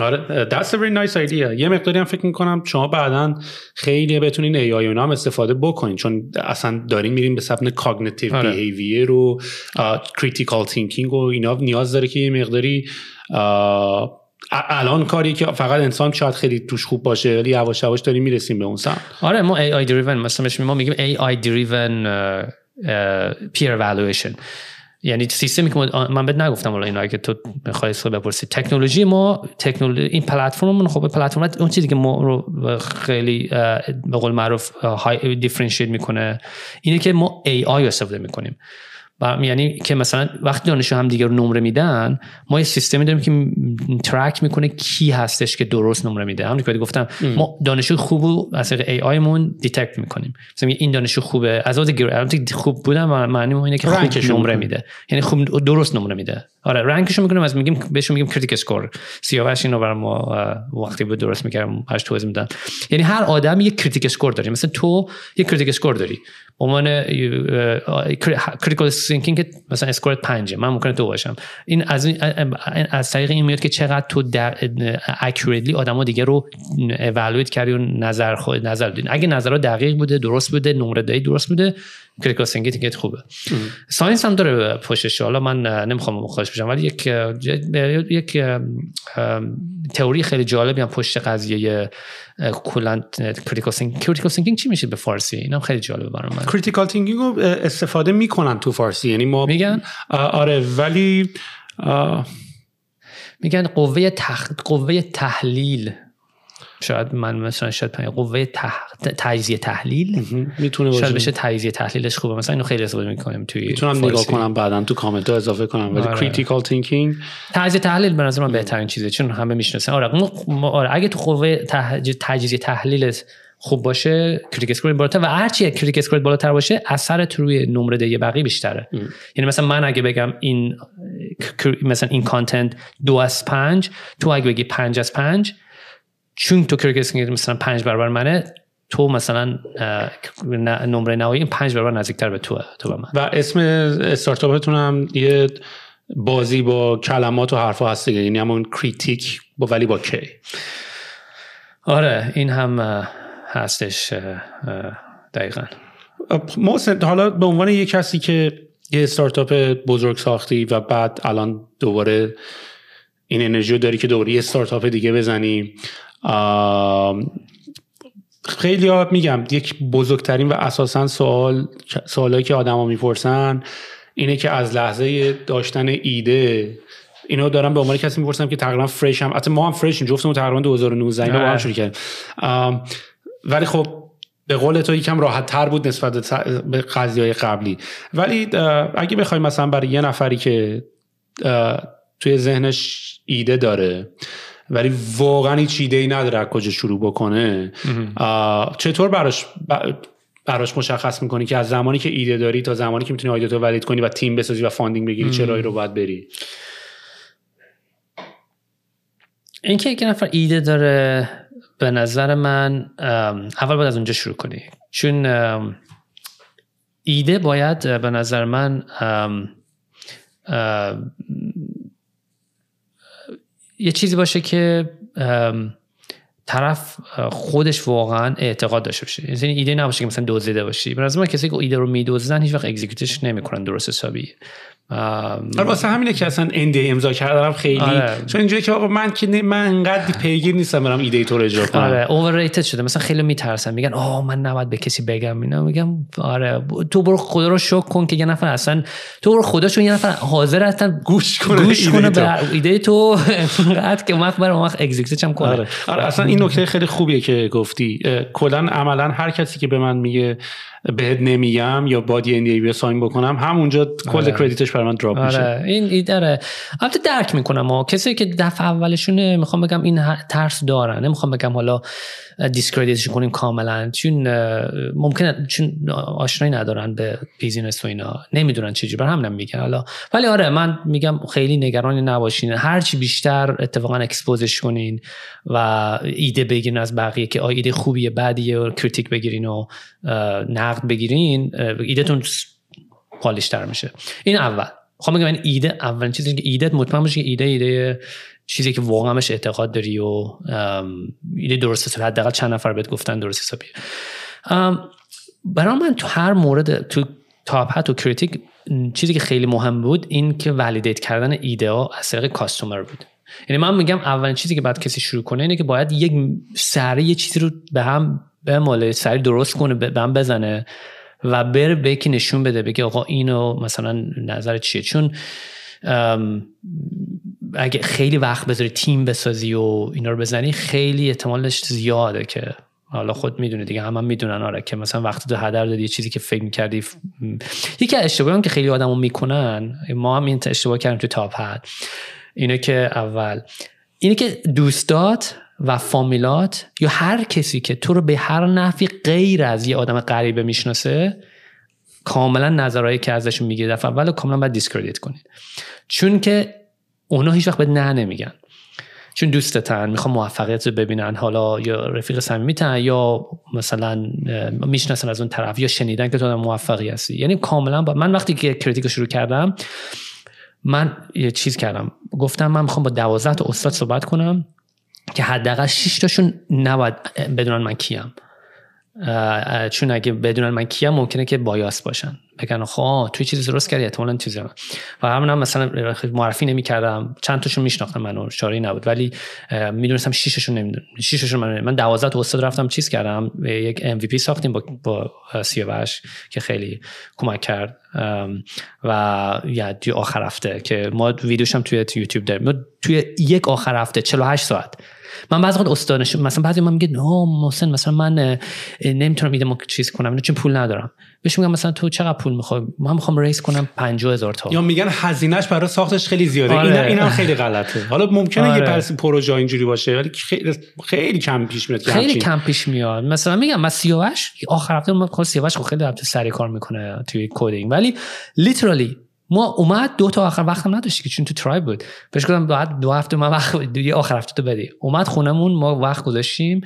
آره that's a very nice idea. یه مقداری هم فکر می‌کنم شما بعدا خیلی بتونین AI هم استفاده بکنین چون اصلا دارین میریم به سبن کاگنیتیو آره. behavior و critical thinking و اینا نیاز داره که یه مقداری الان کاری که فقط انسان شاید خیلی توش خوب باشه ولی یواش یواش داریم می‌رسیم به اون سمت. آره ما AI driven مثلا ما میگیم AI driven peer evaluation. یعنی سیستمی که من بهت نگفتم حالا اینا که تو می‌خوای بپرسی. تکنولوژی ما تکنولوژی این پلتفرممون خب پلتفرم اون چیزی که ما رو خیلی به قول معروف های differentiate می‌کنه اینه که ما AI استفاده می‌کنیم. یعنی که مثلا وقتی دانشجو هم دیگه رو نمره میدن ما یه سیستمی داریم که track می‌کنه کی هستش که درست نمره میده. همونطور که گفتم ما دانشجو خوب از AI مون detect می‌کنیم. مثلا این دانشجو خوبه. از لحاظ خوب بودن معنی اینه که خوب نمره میده. یعنی خوب درست نمره میده. آره rank شو می‌کنیم از میگیم بهشون میگیم Kritik score سیاوش اینو برای ما وقتی بود درست می‌کردم هاش توضیح میدن یعنی هر آدم یک Kritik score داره. مثلا تو یک Kritik score داری. عنوان critical thinking مثلا score ت پنجه من ممکنه تو باشم. این از از طریق این میاد که چقدر تو accurately آدما دیگه رو evaluate کردی و نظر خود نظر دین اگه نظرها دقیق بوده درست بوده نمره دهی درست بوده critical thinking خوبه. science هم داره پشتش. حالا من نمی‌خوام مخالف بشم ولی یک یک تئوری خیلی جالبی هم پشت قضیه کلا critical thinking critical thinking چی میشه به فارسی؟ اینم خیلی جالبه برای من critical thinking رو استفاده می‌کنن تو فارسی. یعنی ما میگن؟ آره ولی میگن قوه تخ... قوه تحلیل. شاید من مثلا شاید قوه تح... تجزیه تحلیل. می‌تونه باشه. شاید بشه تجزیه تحلیلش خوبه. مثلا اینو خیلی استفاده می‌کنیم توی می‌تونم نگاه کنم بعدا تو کامنت ها اضافه کنم. ولی critical thinking تجزیه تحلیل به نظر من بهترین چیزه. چون همه می‌شناسن. آره آره اگه تو قوه تجزیه تحلیلت خوب باشه Kritik score بالاتر و هرچی Kritik score بالاتر باشه اثر روی نمره بقیه بیشتره. یعنی مثلا من اگه بگم این مثلا این content دو از پنج تو اگه بگی پنج از پنج چون تو Kritik مثلا پنج برابر منه تو مثلا نمره نهایی این پنج برابر نزدیکتر به تو تو به من. و اسم استارتاپتون هم یه بازی با کلمات و حرفا هست دیگه یعنی همون critic با ولی با K آره این هم هستش دقیقا. محسن حالا به عنوان یه کسی که یه استارتاپ بزرگ ساختی و بعد الان دوباره این انرژی رو داری که دوباره یه استارتاپ دیگه بزنی خیلی ها میگم یک بزرگترین و اساسا سوال سوالایی که آدما می‌پرسن اینه که از لحظه داشتن ایده اینو دارم به عنوان کسی می‌پرسم که تقریبا فرش هم حتی ما هم فرشیم جفتمون تقریبا 2019 اینو با هم شروع کردیم. ولی خب به قول تو یکم راحت تر بود نسبت به قضیه های قبلی. ولی اگه بخوایم مثلا برای یه نفری که توی ذهنش ایده داره ولی واقعا هیچ ایده ای نداره از کجا شروع بکنه. چطور براش براش مشخص می‌کنی که از زمانی که ایده داری تا زمانی که می‌تونی تو validate کنی و تیم بسازی و funding بگیری چه راهی رو باید بری؟ اینکه یک نفر ایده داره به نظر من اول باید از اونجا شروع کنی. چون ایده باید به نظر من یه چیزی باشه که طرف خودش واقعا اعتقاد داشته باشه. یعنی ایده نباشه که مثلا دزدیده باشی. به نظر من کسی که ایده رو میدوزن هیچ وقت اکزیکیوتش نمی‌کنن درست حسابی. آره واسه همینه که اصلا اندی امضا کردم خیلی آره. چون اینجوری که آقا من که من انقدر پیگیر نیستم برم ایده تو رو اجرا کنم. آره اوورریتد شده. مثلا خیلی میترسن میگن آه من نباید به کسی بگم. اینا میگم آره تو برو خدا رو شک کن که یه نفر اصلا تو برو خدا چون یه نفر حاضر هستن گوش کنه گوش کنه به ایده تو. انقدر که وقت برام وقت اگزیکیوت هم کنه. آره. آره اصلا این نکته خیلی خوبیه که گفتی. کلا عملا هر کسی که به من میگه بهت نمیگم یا باید NDA sign بکنم همونجا کل آره. credit ش برای من drop آره. میشه این ایده البته درک می‌کنم و کسی که دفعه اولشونه می‌خوام بگم این ترس دارن. نمی‌خوام بگم حالا discredit ش کنیم کاملا. چون ممکنه چون آشنایی ندارن به business و اینا. نمی‌دونن چجوری بر هم نمیگن حالا ولی آره من میگم خیلی نگران نباشین. هرچی بیشتر اتفاقا expose ش کنین و ایده بگیرین از بقیه که ایده خوبیه بعدیه و critique بگیرین و نقد بگیرین. ایدهتون تر میشه. این اول. خب میگم این ایده اولین چیزی که ایده مطمئن باشه که ایده ایده چیزی که واقعا بهش اعتقاد داری و ایده درست حسابی حداقل چند نفر بهت گفتن درست حسابی. برای من تو هر مورد تو تاپ هات و کریتیک چیزی که خیلی مهم بود این که validate کردن ایده ها از طریق customer بود. یعنی من میگم اولین چیزی که بعد کسی شروع کنه اینه که باید یک سری یه چیزی رو به هم به مال سری درست کنه به هم بزنه. و بره به یکی نشون بده بگه آقا اینو مثلا نظر چیه؟ چون اگه خیلی وقت بذاری تیم بسازی و اینا رو بزنی خیلی احتمالش زیاده که حالا خود می‌دونه دیگه هم, هم می‌دونن آره که مثلا وقتی تو هدر دادی چیزی که فکر می‌کردی ف... یکی از اشتباهی که خیلی آدمو می‌کنن ما هم این اشتباه کردیم تو تاپ هد. اینه که اول اینه که دوستات و فامیلات یا هر کسی که تو رو به هر نحوی غیر از یه آدم غریبه می‌شناسه کاملا نظرهایی که ازشون میگه دفعه اول کاملا باید discredit کنید. چون که اونا هیچ وقت به نه نمیگن. چون دوستتن می‌خوام موفقیت رو ببینن. حالا یا رفیق صمیمیتن یا مثلا می‌شناسن از اون طرف یا شنیدن که تو موفقی هستی. یعنی کاملا با من وقتی که کریتیک شروع کردم من یه چیز کردم. گفتم من می‌خوام با دوازده تا استاد صحبت کنم. که حداقل 6 تاشون نباید بدونن من کیم. چون اگه بدونن من کیم ممکنه که بایاس باشن. بگن خب توی چیزی درست کردی احتمالاً چیزی من و همون هم مثلا معرفی نمی‌کردم. چند تاشون میشناختم منو شاری نبود. ولی می‌دونستم شیششون نمی‌دونم. شیششون من من 12 تا استاد رفتم چیز کردم یک ام وی ساختیم با با سیاوش که خیلی کمک کرد. و یا آخر هفته که ما ویدیوشم توی یوتیوب داریم. توی یک آخر هفته 48 ساعت من بعضی وقت استادش مثلا بعضی من میگه نه محسن مثلا من نمی‌تونم ایده چیز کنم چون پول ندارم. بهش میگم مثلا تو چقدر پول می‌خوای؟ من می‌خوام ریس کنم 50000 تا. یا میگن هزینهش برای ساختش خیلی زیاده. آره. اینا خیلی غلطه. حالا ممکنه آره. یه پرس پروژه اینجوری باشه ولی خیلی خیلی کم پیش میاد خیلی کم پیش میاد. مثلا میگم من سیاوش آخر هفته ما خود سیاوش خیلی هفته سری کار می‌کنه توی coding ولی literally ما اومد دو تا آخر وقت هم نداشتی که چون تو ترایبو بود. بهش گفتم بعد دو هفته ما وقت دو آخر هفته تو بدی اومد خونمون ما وقت گذاشتیم.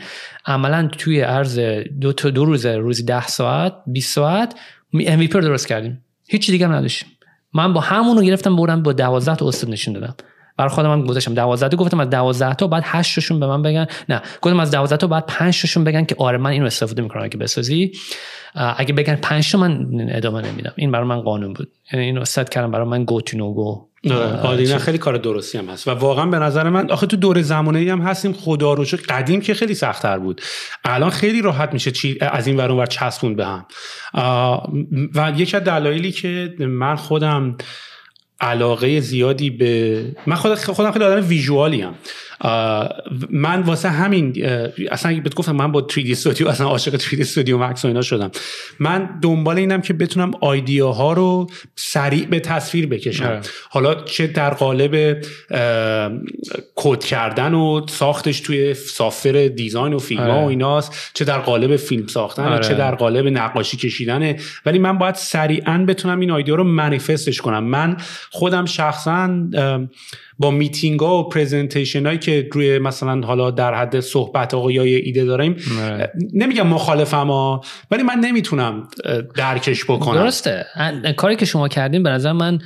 عملا توی عرض دو تا دو روز روزی ده ساعت 20 ساعت MVP درست کردیم. هیچ دیگه هم نداشتیم. من با همون رو گرفتم بردم با 12 تا استاد نشون دادم. برای خودم هم گذاشتم. 12 تا گفتم از 12 تا بعد 8 تاشون به من بگن. نه گفتم از 12 تا بعد 5 تاشون بگن که آره من اینو استفاده می‌کنم اگه بسازی. اگه بگن 5 تا من ادامه نمیدم. این برای من قانون بود. یعنی اینو ست کردم برای من گو تو نو گو. نه خیلی کار درستی هم هست. و واقعا به نظر من آخه تو دور زمانه هم هستیم. خدا رو قدیم که خیلی سختتر بود. الان خیلی راحت میشه چی از این ور چسبون به هم. و یکی از دلایلی که من خودم علاقه زیادی به من خودم خیلی آدم ویژوالی هم من واسه همین اصلا بهت گفتم من با 3D استودیو اصلا عاشق 3D استودیو مکس و اینا شدم من دنبال اینم که بتونم ها رو سریع به تصویر بکشم آره. حالا چه در قالب کد کردن و ساختش توی سافر دیزاین و فیلم ها و آره. ایناست چه در قالب فیلم ساختن آره. چه در قالب نقاشی کشیدنه ولی من باید سریعا بتونم این ایده رو منیفستش کنم من خودم شخصا با میتینگ ها و presentation هایی که روی مثلا حالا در حد صحبت ها یا ایده داریم آره. نمیگم مخالفم ها ولی من نمی‌تونم درکش بکنم. درسته. کاری که شما کردین به نظر من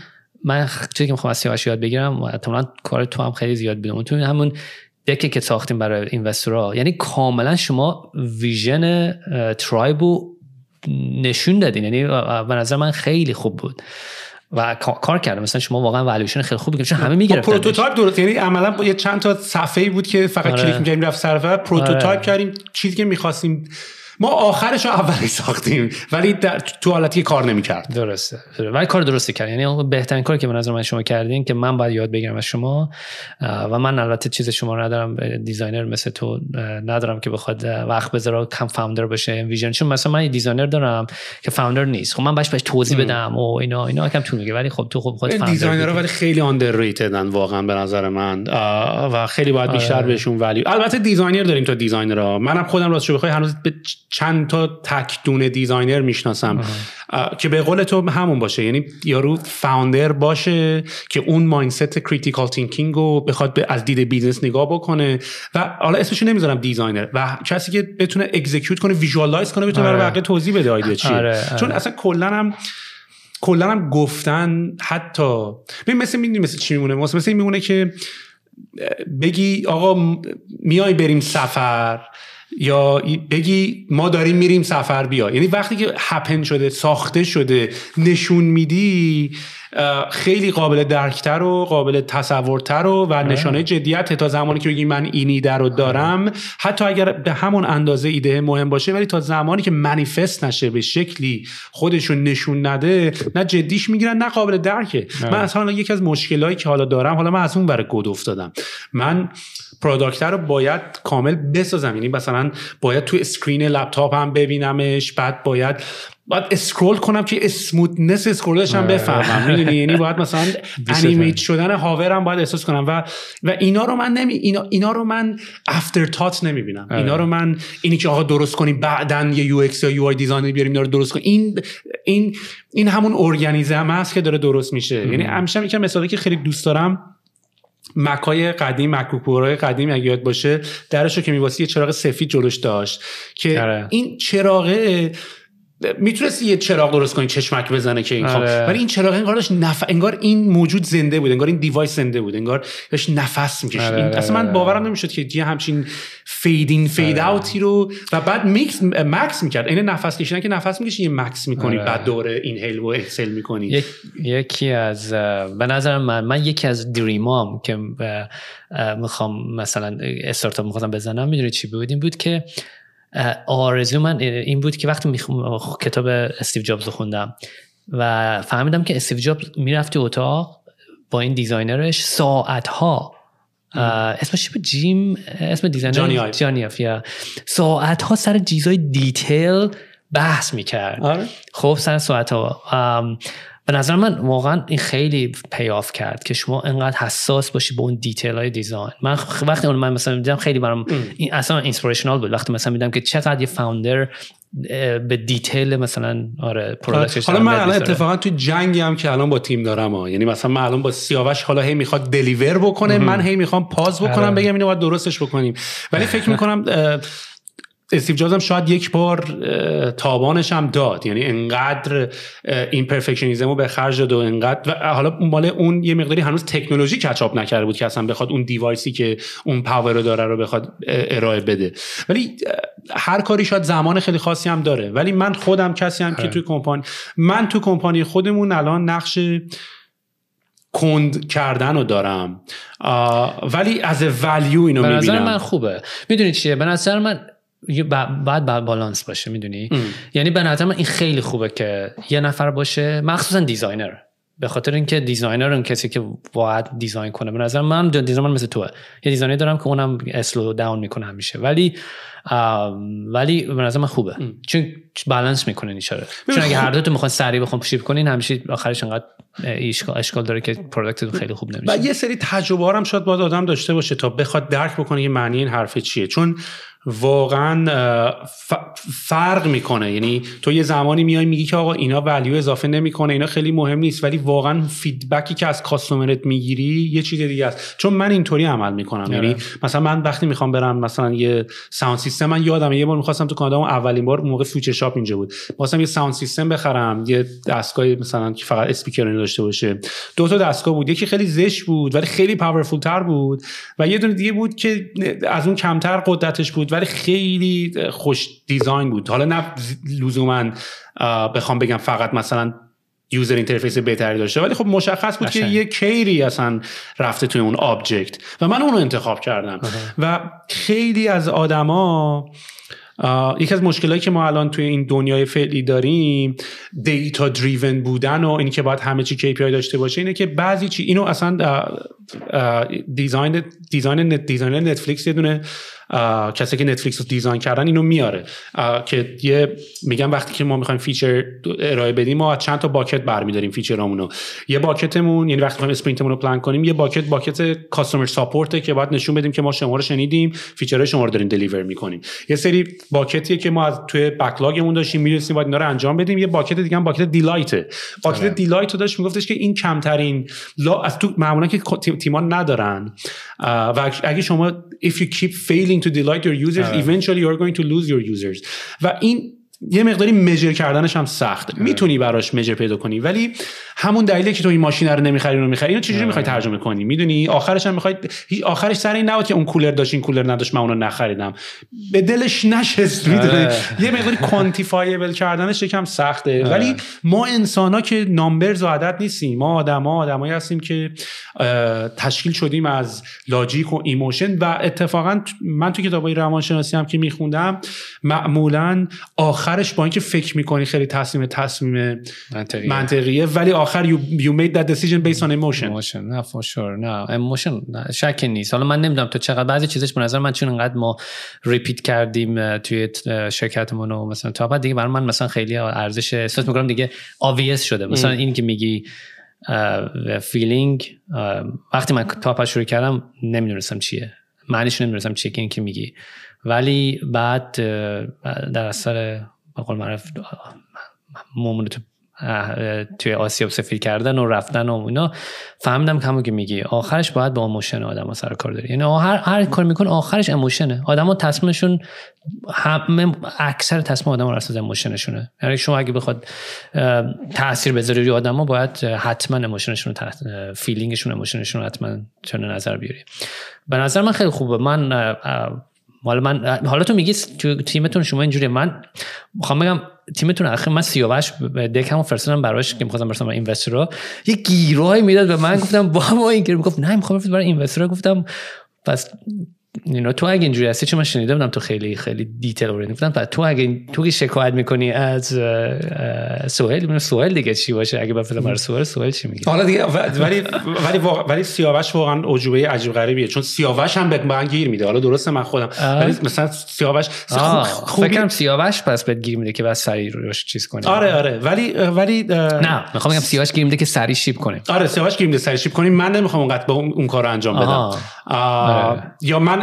من چیزی که می‌خوام از سیاوش یاد بگیرم و احتمالاً کار تو هم خیلی زیاد بدون تو همون deck ه که ساختیم برای investor ها. یعنی کاملا شما vision ترایبو نشون دادین. یعنی به نظر من خیلی خوب بود. و کار کردم. مثلا شما واقعا والویشن خیلی خوبی چون همه می‌گرفتن prototype درست. یعنی عملا با یه چند تا صفحه‌ای بود که فقط آره. کلیک می‌کردیم رفت سرور prototype آره. کردیم. چیزی که می‌خواستیم ما آخرش رو اولی ساختیم ولی در تو حالتی کار نمی‌کرد. درسته. ولی کار درستی کرد. یعنی بهترین کاری که به نظر من شما کردین که من باید یاد بگیرم از شما و من البته چیز شما رو ندارم designer مثل تو ندارم که بخواد وقت بذاره co-founder بشه vision. چون مثلا من designer دارم که founder نیست. خب من باش باش توضیح بدم. و اینا اینا کم طول میگه ولی خب تو خب خود designer ولی خیلی underrated ن واقعا به نظر من. و خیلی باید بیشتر آره. بهشون ولی البته designer داریم تو designer ها. منم خودم راستش بخوای هنوز به چند تا تک دونه designer می‌شناسم. که به قول تو همون باشه. یعنی یارو founder باشه که اون mindset critical thinking رو بخواد از دید business نگاه بکنه و حالا اسمشو نمی‌ذارم designer. و کسی که بتونه execute کنه visualize کنه بتونه برای آره. بقیه توضیح بده ایده چیه. آره، آره. چون اصلا کلا هم کلا هم گفتن حتی ببین مثل می‌دونی مثل چی میمونه؟ مثل مثل میمونه که بگی آقا میای بریم سفر یا بگی ما داریم میریم سفر بیا. یعنی وقتی که هپن شده ساخته شده نشون میدی خیلی قابل درکتر و قابل تصورتر و و نشانه جدیت. تا زمانی که بگی من این ایده رو دارم. حتی اگر به همون اندازه ایده مهم باشه ولی تا زمانی که منیفست نشه به شکلی خودشون نشون نده نه جدیش می‌گیرن نه قابل درکه. من اصلا یکی از مشکلایی که حالا دارم حالا من از اون برای گود افتادم. من product رو باید کامل بسازم. یعنی مثلا باید تو screen لپتاپ هم ببینمش بعد باید باید scroll کنم که smoothness scroll ش هم آره. بفهمم. می‌دونی؟ یعنی باید مثلا animate شدن hover م باید احساس کنم. و و اینا رو من نمی اینا, اینا رو من afterthought نمی‌بینم. اینا رو من اینی که آقا درست کنیم بعدا یه UX یا UI design بیاریم اینا رو درست کنیم این این این همون organism هست که داره درست میشه. یعنی همیشه یکم مثالی که خیلی دوست دارم مکای قدیم مکبوک قدیم اگه یاد باشه درش رو که میواسی یه چراغ سفید جلوش داشت که آره. این چراغه می‌تونستی یه چراغ درست کنی چشمک بزنه که این خواب آره. ولی این چراغ انگار داشت نف... انگار این موجود زنده بود انگار این device زنده بود انگار داشت نفس می‌کشید آره، این آره، اصلا من. باورم نمی‌شد که یه همچین fade in fade out ی رو و بعد مکث مکث می‌کرد این نفس کشیدن که نفس می‌کشی یه مکث می‌کنی آره. بعد دوره inhale و exhale می‌کنی یک، یکی از به نظر من من یکی از dream ام که می‌خوام مثلا استارتاپ می‌خواستم بزنم می‌دونی چی بود این بود که آرزو من این بود که وقتی می‌خوام کتاب استیو جابز رو خوندم و فهمیدم که استیو جابز می‌رفت اتاق با این designer ش ساعت ها اسمش چی بود؟ جیم؟ اسم designer؟ جانی آیو. جانی آیو، yeah. ساعت ها سر چیزای detail بحث می‌کرد. آره. خب سر ساعت ها به نظر من واقعا این خیلی pay off کرد که شما انقدر حساس باشی به اون detail های design من وقتی اون من مثلا دیدم خیلی برام این اصلا inspirational بود وقتی مثلا میدیدم که چقدر یه founder به detail مثلا آره product ش حالا من الان. اتفاقا تو جنگی هم که الان با تیم دارم ها. یعنی مثلا من الان با سیاوش حالا هی می‌خواد deliver بکنه من هی می‌خوام pause بکنم آره. بگم اینو باید درستش بکنیم ولی فکر می‌کنم استیو جابز هم شاید یک بار تاوانش هم داد. یعنی انقدر این perfectionism رو به خرج داد و انقدر و حالا مال اون یه مقداری هنوز تکنولوژی catch up نکرده بود که اصلا بخواد اون device ی که اون power رو داره رو بخواد ارائه بده. ولی هر کاری شاید زمان خیلی خاصی هم داره. ولی من خودم کسی هم که توی کمپانی من تو کمپانی خودمون الان نقش کند کردن رو دارم. ولی از value اینو به نظر می‌بینم. من خوبه. می‌دونی چیه؟ به نظر من باید با- بالانس باشه می‌دونی؟ یعنی به نظر من این خیلی خوبه که یه نفر باشه مخصوصا designer. به خاطر اینکه designer اون کسی که باید design کنه به نظر من designer مثل توه. یه designer دارم که اونم slow down می‌کنه همیشه. ولی ولی به نظر من خوبه. چون بالانس می‌کنه نیچاره چون اگه هر دو تو می‌خوان سریع بخوام ship کنین همیشه آخرش انقدر اشکال, داره که product خیلی خوب و نمیشه. یه سری تجربه هم شاید باید آدم داشته باشه تا بخواد درک بکنه که معنی این حرف چیه. چون واقعا فرق می‌کنه. یعنی تو یه زمانی میای میگی که آقا اینا value اضافه نمی‌کنه اینا خیلی مهم نیست ولی واقعا feedback ی که از customer ت می‌گیری یه چیز دیگه است. چون من اینطوری عمل می‌کنم. یعنی مثلا من وقتی می‌خوام برم مثلا یه sound system من یادم یه بار می‌خواستم تو کانادا اولین بار موقع Future Shop اینجا بود. خواستم یه sound system بخرم یه دستگاه مثلا که فقط اسپیکر داشته باشه. دو تا دستگاه بود. یکی خیلی زشت بود ولی خیلی powerful تر بود. و یه دونه دیگه بود که از اون کمتر قدرتش بود ولی خیلی خوش design بود. حالا نه لزوما بخوام بگم فقط مثلا user interface بهتری داشته ولی خب مشخص بود که قشنگ. یه care ی اصلا رفته توی اون object و من اون رو انتخاب کردم. و خیلی از آدما یکی از مشکلایی که ما الان توی این دنیای فعلی داریم data driven بودن و اینی که باید همه چی KPI داشته باشه اینه که بعضی چی اینو اصلا design design نت designer Netflix یه دونه کسی که Netflix رو design کردن اینو میاره. که یه میگم وقتی که ما می‌خوایم feature ارائه بدیم ما از چند تا bucket برمیداریم feature امونو. یه bucket مون یعنی وقتی می‌خوایم sprint مون رو پلان کنیم یه bucket bucket customer support ه که باید نشون بدیم که ما شما رو شنیدیم feature های شما رو داریم deliver می‌کنیم. یه سری bucket یه که ما از توی backlog مون داشتیم می‌دونستیم باید اینا رو انجام بدیم. یه bucket دیگه هم bucket delight ه bucket delight رو داشت میگفتش که این کمترین لا از تو معمولا که تیما ندارن آه، و اگه- اگه شما if you keep failing to delight your users eventually you're going to lose your users و این یه مقداری measure کردنش هم سخت. می‌تونی براش measure پیدا کنی ولی همون دلیلی که تو این ماشین رو نمی‌خری رو می‌خری اینو چجوری می‌خوای ترجمه کنی؟ می‌دونی؟ آخرش هم می‌خوای آخرش سر این نبود که اون کولر داشت این کولر نداشت من اونو نخریدم. به دلش نشست می‌دونی؟ آره. یه مقداری quantifiable کردنش یکم سخته. ولی ما انسان ها که numbers و عدد نیستیم. ما آدما آدمایی هستیم که تشکیل شدیم از logic و emotion و اتفاقا من تو کتابای روانشناسی هم که میخوندم معمولا آخرش با اینکه فکر می‌کنی خیلی تصمیم تصمیم منطقیه. منطقیه ولی آخر you, you made that decision based on emotion. emotion نه for sure. نه emotion نه شک نیست. حالا من نمی‌دونم تو چقدر بعضی چیزش به نظر من چون انقدر ما repeat کردیم توی شرکتمون و مثلا تا بعد دیگه برای من مثلا خیلی ارزش احساس می‌کنم دیگه obvious شده. مثلا این که میگی feeling وقتی من تاپا شروع کردم نمی‌دونستم چیه. معنیش نمی‌دونستم چیه که این که میگی. ولی بعد در اثر به قول معروف مومونو توی آسیاب سفید کردن و رفتن و اینا. فهمیدم که همون که میگی. آخرش باید با emotion آدم سر و کار داری. یعنی هر هر کار میکنن آخرش emotion ه. آدما تصمیمشون همه اکثر تصمیم آدم اساس emotion شونه. یعنی شما اگه بخواد تاثیر بذاری روی آدما باید حتما emotion شون feeling شون emotion شون حتما چون نظر بیاری. به نظر من خیلی خوبه. من حالا من حالا تو میگی تو تیمتون شما اینجوری من می‌خوام بگم تیمتون اخیر من سیاوش deck مو فرستادم براش که می‌خواستم برسم investor ها. یه گیرای می‌داد به من. گفتم با این گیر می‌گفت نه می‌خوام برای investor ها. گفتم پس اینا تو اگه اینجوری هستی چون من شنیده بودم تو خیلی خیلی detail orient گفتم تو اگه تو که شکایت می‌کنی از سهیل من سهیل دیگه چی باشه؟ اگه بفرستم برای سهیل سهیل چی میگه؟ حالا دیگه ولی ولی ولی سیاوش واقعا عجوبه عجیب غریبیه چون سیاوش هم به من گیر میده. حالا درسته من خودم ولی مثلا سیاوش خوب فکر کنم سیاوش پس بهت گیر میده که بس سری روش چیز کنی. آره آره ولی ولی نه می‌خوام بگم سیاوش گیر میده که سری شیپ کنه. آره سیاوش گیر میده سری شیپ کنیم من نمی‌خوام اونقدر اون کارو انجام بدم. یا من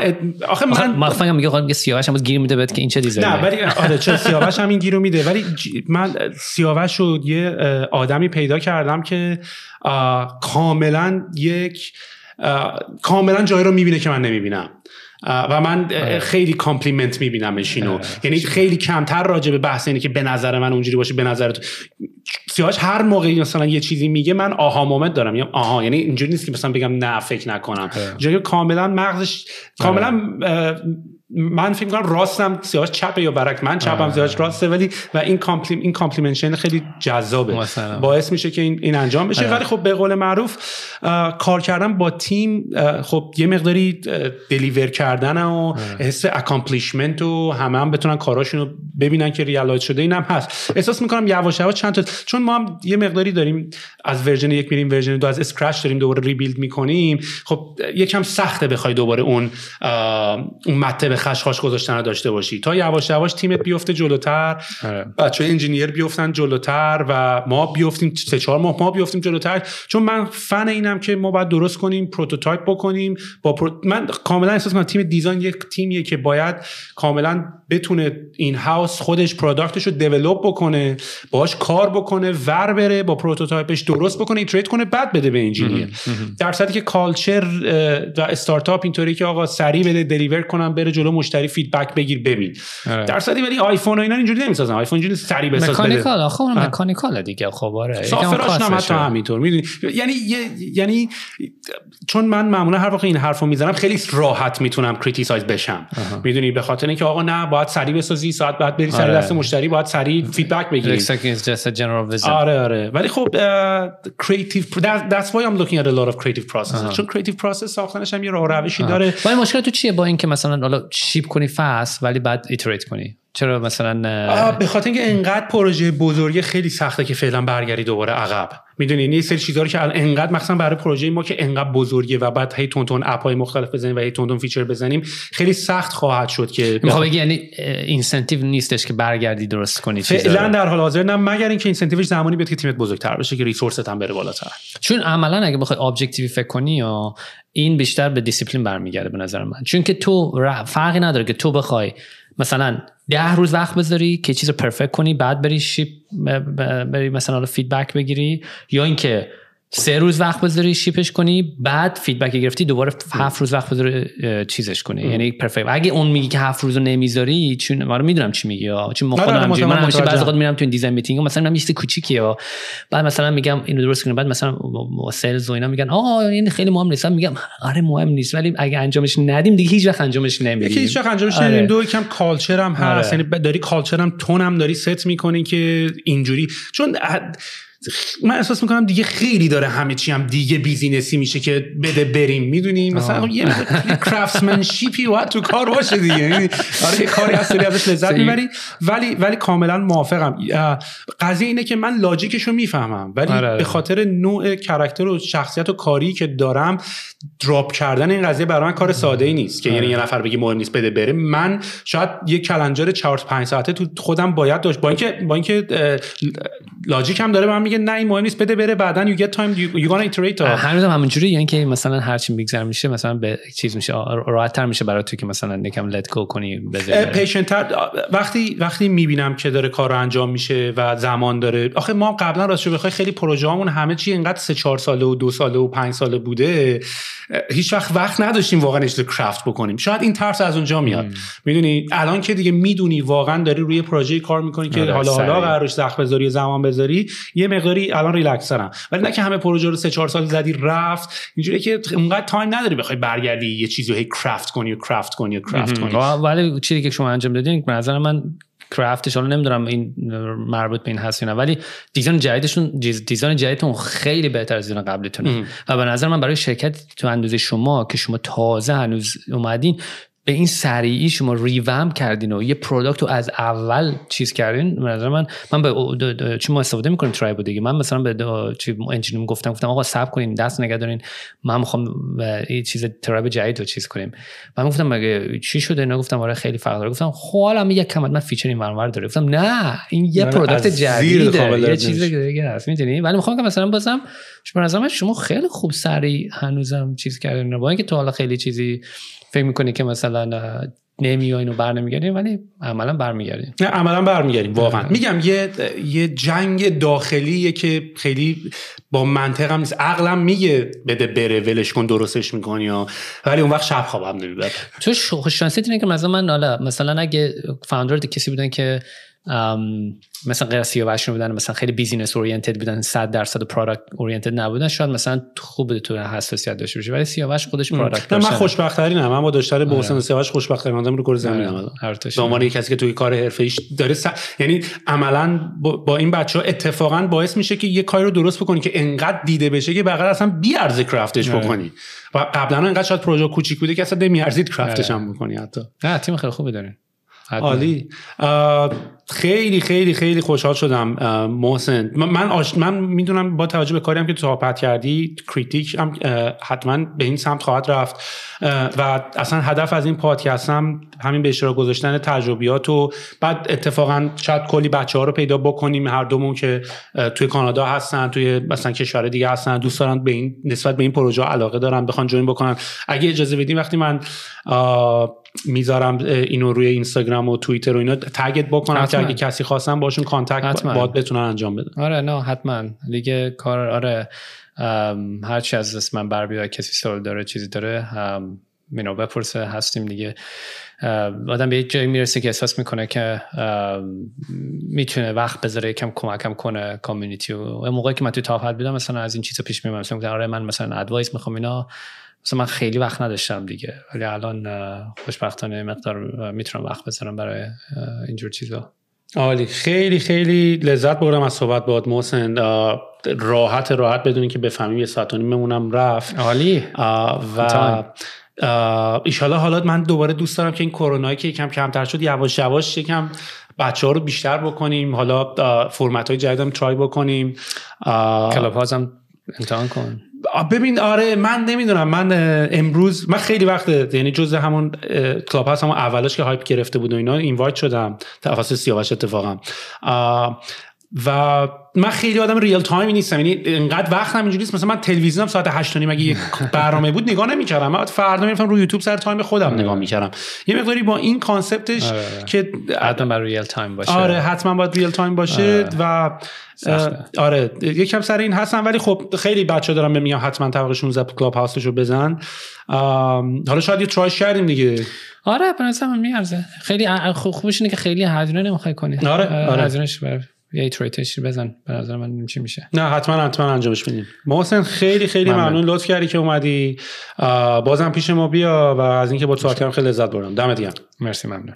آخه من من میگه میگه سیاوش هم گیر میده بهت که این چه دیزاینه نه ولی آره چه سیاوش هم این گیرو میده. ولی من سیاوش رو یه آدمی پیدا کردم که کاملا یک کاملا جایی رو می‌بینه که من نمی‌بینم. و من آره. خیلی complement میبینمش اینو. یعنی خیلی کمتر راجع به بحث اینه که به نظر من اونجوری باشه به نظر تو. سیاوش هر موقعی مثلا یه چیزی میگه من aha moment دارم. یا آها یعنی اینجوری نیست که مثلا بگم نه فکر نکنم. جایی کاملا مغزش کاملا من فکر کنم راستم سیاوش چپه یا برعکس من چپم سیاوش راسته ولی و این complem این complementation خیلی جذابه. باعث میشه که این, این انجام بشه. ولی خب به قول معروف کار کردن با تیم خب یه مقداری deliver کردن و حس accomplishment و همه هم بتونن کاراشون رو ببینن که realize شده اینم هست. احساس می‌کنم یواش یواش چند تا چون ما هم یه مقداری داریم از version یک میریم version دو از scratch داریم دوباره rebuild می‌کنیم. خب یکم سخته بخوای دوباره اون اون خشخاش گذاشتن رو داشته باشی. تا یواش یواش تیمت بیفته جلوتر. آره. بچه engineer بیفتن جلوتر و ما بیفتیم سه چهار ماه ما بیفتیم جلوتر. چون من فن اینم که ما باید درست کنیم prototype بکنیم. با من کاملا احساس کنم تیم design یک تیمیه که باید کاملا بتونه in-house خودش product ش رو develop بکنه باش کار بکنه ور بره با prototype ش درست بکنه iterate کنه بعد بده به engineer. در که culture و استارتاپ اینطوری که آقا سریع بده deliver کنم بره جلو مشتری feedback بگیر ببین. آره. در صورتی ولی آیفون و اینا اینجوری نمی‌سازن. آیفون اینجوری سریع بساز mechanical آخه اون mechanical دیگه. خب آره. software ش هم حتی همینطور. می‌دونی؟ یعنی یعنی چون من معمولا هر وقت این حرفو می‌زنم خیلی راحت می‌تونم criticize بشم. می‌دونی؟ به خاطر اینکه آقا نه باید سریع بسازی ساعت بعد بری سریع آره. دست مشتری باید سریع feedback بگیری. آره آره. ولی خب creative that's why I'm looking at a lot of creative processes. چون creative process ساختنش هم یه راه روشی داره. ولی مشکل تو چیه با اینکه مثلا حالا ship کنی fast ولی بعد iterate کنی. چرا مثلا به خاطر اینکه انقدر پروژه بزرگی خیلی سخته که فعلا برگردی دوباره عقب. می‌دونی یه سری چیزا رو که انقدر مثلا برای پروژه ما که انقدر بزرگه و بعد هی تون تون app های مختلف بزنیم و هی تون تون feature بزنیم خیلی سخت خواهد شد که می‌خوام بگی یعنی incentive نیستش که برگردی درست کنی فعلا در حال حاضر نه مگر اینکه incentive ش زمانی بیاد که تیمت بزرگتر بشه که resource ت هم بره بالاتر. چون عملا اگه بخوای objective ی فکر کنی یا این بیشتر به دیسیپلین برمیگرده به نظر من. چون که تو فرقی نداره که تو بخوای مثلا ده روز وقت بذاری که چیز رو perfect کنی بعد بری ship بری مثلا feedback بگیری یا اینکه سه روز وقت بذاری شیپش کنی بعد feedback گرفتی دوباره هفت روز وقت بذاری چیزش کنی. یعنی perfect اگه اون میگی که هفت روز رو نمی‌ذاری چون ما می‌دونم چی میگی چون آره، خودم من, من همیشه بعضی وقت میرم تو این design meeting مثلا میگم یه کوچیکیه بعد مثلا میگم اینو درست کنیم بعد مثلا sales و اینا میگن آه این خیلی مهم نیست. میگم آره مهم نیست ولی اگه انجامش ندیم دیگه هیچ وقت انجامش نمیدیم. هیچ وقت انجامش آره. نمیدیم دو یکم culture هم هست. آره. یعنی داری culture همتون هم داری ست می‌کنی که اینجوری. چون من احساس می‌کنم دیگه خیلی داره همه چی هم دیگه business ی میشه که بده بریم. می‌دونی؟ مثلا یه craftsmanship ی باید تو کار باشه دیگه. یعنی آره کاری هست ازش لذت می‌بری. ولی ولی کاملا موافقم. قضیه اینه که من logic شو می‌فهمم. ولی آره، آره. به خاطر نوع character و شخصیت و کاری که دارم drop کردن این قضیه برای من کار ساده ای نیست. که یعنی یه نفر بگه مهم نیست بده بره من شاید یه کلنجر 4 5 ساعته تو خودم باید داشت. با اینکه با اینکه لاجیک هم داره من میگه نه این مهم نیست بده بره بعدا get time you, you gonna iterate هنوز هم همونجوری یعنی که مثلا هر چی میگذر میشه مثلا به چیز میشه راحت تر میشه برای تو که مثلا یکم لت گو کنی پیشنت وقتی وقتی می‌بینم که داره کار رو انجام میشه و زمان داره آخه ما قبلا راستش بخوای خیلی پروژه‌مون همه چی اینقدر سه چهار ساله و دو ساله و پنج ساله بوده هیچ وقت وقت نداشتیم واقعا اجازه craft بکنیم. شاید این ترس از اونجا میاد. می‌دونی الان که دیگه می‌دونی واقعا داری روی پروژه کار می‌کنی که آره، حالا حالا قراره شاخ بذاری زمان بذاری یه مقداری الان ریلکس دارم ولی نه که همه پروژه رو سه چهار سال زدی رفت. اینجوری که اونقدر time نداری بخوای برگردی یه چیزی رو هی craft کنی و craft کنی و craft کنی. ولی چیزی که شما انجام دادین به نظر من craft ش حالا نمی‌دونم این مربوط به این هست نه ولی design جدیدشون design جدیدتون خیلی بهتر از design قبلیتونه. و به نظر من برای شرکت تو اندازه شما که شما تازه هنوز اومدین به این سریعی شما revamp کردین و یه product رو از اول چیز کردین نظر من من به چون ما استفاده می‌کنیم ترایبو دیگه. من مثلا به چی انجینیم گفتم گفتم آقا صبر کنین دست نگه دارین. من می‌خوام این چیز ترایب جدید رو چیز کنیم. من گفتم مگه چی شده؟ نه گفتم آره خیلی فرق داره. گفتم خب یک کم مثلا feature این ور داره. گفتم نه این یه product جدیده. یه چیز دیگه هست می‌دونی؟ ولی می‌خوام که مثلا بازم نظر شما خیلی خوب سریع هنوزم چیز کردین. با اینکه تو حالا خیلی چیزی فکر می‌کنی که مثلا نمی و اینو بر نمیگردیم ولی عملا برمیگردیم نه عملا برمیگردیم واقعا. میگم یه یه جنگ داخلیه که خیلی با منطق هم نیست. عقلم میگه بده بره ولش کن درستش می‌کنی یا ولی اون وقت شب خوابم نمی‌بره تو خوش اینه که مثلا من حالا مثلا اگه فاوندر کسی بودن که مثلا غیر سیاوش بودن مثلا خیلی بیزینس اورینتد بودن 100 درصد پروداکت اورینتد نبودن شاید مثلا خوب تو حساسیت داشته باشه ولی سیاوش خودش پروداکت من خوشبخت ترینم من با داشتن به حسین سیاوش خوشبخت ترین آدم رو کور زمین ام به عنوان یک کسی که توی کار حرفه‌ایش داره س... یعنی عملا با, این بچه ها اتفاقا باعث میشه که یه کاری رو درست بکنی که انقدر دیده بشه که بغیر اصلا بی ارزه کرافتش بکنی. و قبلا انقدر شاید پروژه کوچیک بوده که اصلا نمیارزید کرافتش هم بکنی حتی. نه تیم خیلی خوبی دارین عالی. خیلی خیلی خیلی خوشحال شدم محسن. من آش... من می‌دونم با توجه به کاری هم که تو صحبت کردی کریتیک هم حتما به این سمت خواهد رفت. و اصلا هدف از این پادکست هم همین به اشتراک گذاشتن تجربیات و بعد اتفاقا شاید کلی بچه ها رو پیدا بکنیم. هر دومون که توی کانادا هستن توی مثلا کشور دیگه هستن دوست دارن به این نسبت به این پروژه علاقه دارن بخوان جوین بکنن. اگه اجازه بدیم وقتی من می‌ذارم اینو روی اینستاگرام و توییتر و اینا. تگت بکنم که اگه کسی خواستن باهاشون contact باد بتونن انجام بدن. آره نه حتما. دیگه کار آره هر چی از دست من بر بیاد کسی سوال داره چیزی داره مینو بپرسه هستیم دیگه. آدم به یک جایی می‌رسه که احساس می‌کنه که می‌تونه وقت بذاره کم کم کمک کنه community و موقعی که من توی تاپ بودم مثلا از این چیزا پیش میرم مثلا آره من مثلا advice می‌خوام اینا. مثلا من خیلی وقت نداشتم دیگه. ولی الان خوشبختانه مقدار می‌تونم وقت بذارم برای اینجور چیزا. عالی. خیلی خیلی لذت بردم از صحبت باد محسن. راحت راحت بدونی که بفهمیم یه ساعت و نیم رفت. عالی. و ایشالا حالا من دوباره دوست دارم که این کرونایی که یکم کمتر شد یواش یواش یکم بچه ها رو بیشتر بکنیم. حالا فرمت های جدید هم ترای بکنیم. clubhouse هم امتحان کن. ببین آره من نمی‌دونم. من امروز من خیلی وقت یعنی جز همون clubhouse همون اولش که hype گرفته بود و اینا invite شدم توسط سیاوش اتفاقا. و من خیلی آدم real time ی نیستم. یعنی اینقدر وقتم اینجوری نیست. مثلا من تلویزیونم ساعت 8 اگه یک برنامه بود نگاه نمی‌کردم. من فردا می‌رفتم روی یوتیوب سر time خودم نگاه می‌کردم. یه مقداری با این concept ش آره. که حتما real time باشه. آره حتما باید real time باشه آره. و آره یکم سر این هستم. ولی خب خیلی بچه دارم به میگم حتما طبق 16 کلاب هاستشو بزن. حالا شاید یه ترایش کردیم دیگه. آره به نظر میارزه. خیلی خوبش اینه که خیلی هزینه نمی‌خوای کنی. آره آره. یه ایتریتش بزن. به نظر من چی میشه. نه حتما حتما انجامش میدیم. محسن خیلی خیلی ممنون. لطف کردی که اومدی. بازم پیش ما بیا و از اینکه با تو خیلی لذت بردم دمت گرم. مرسی ممنون.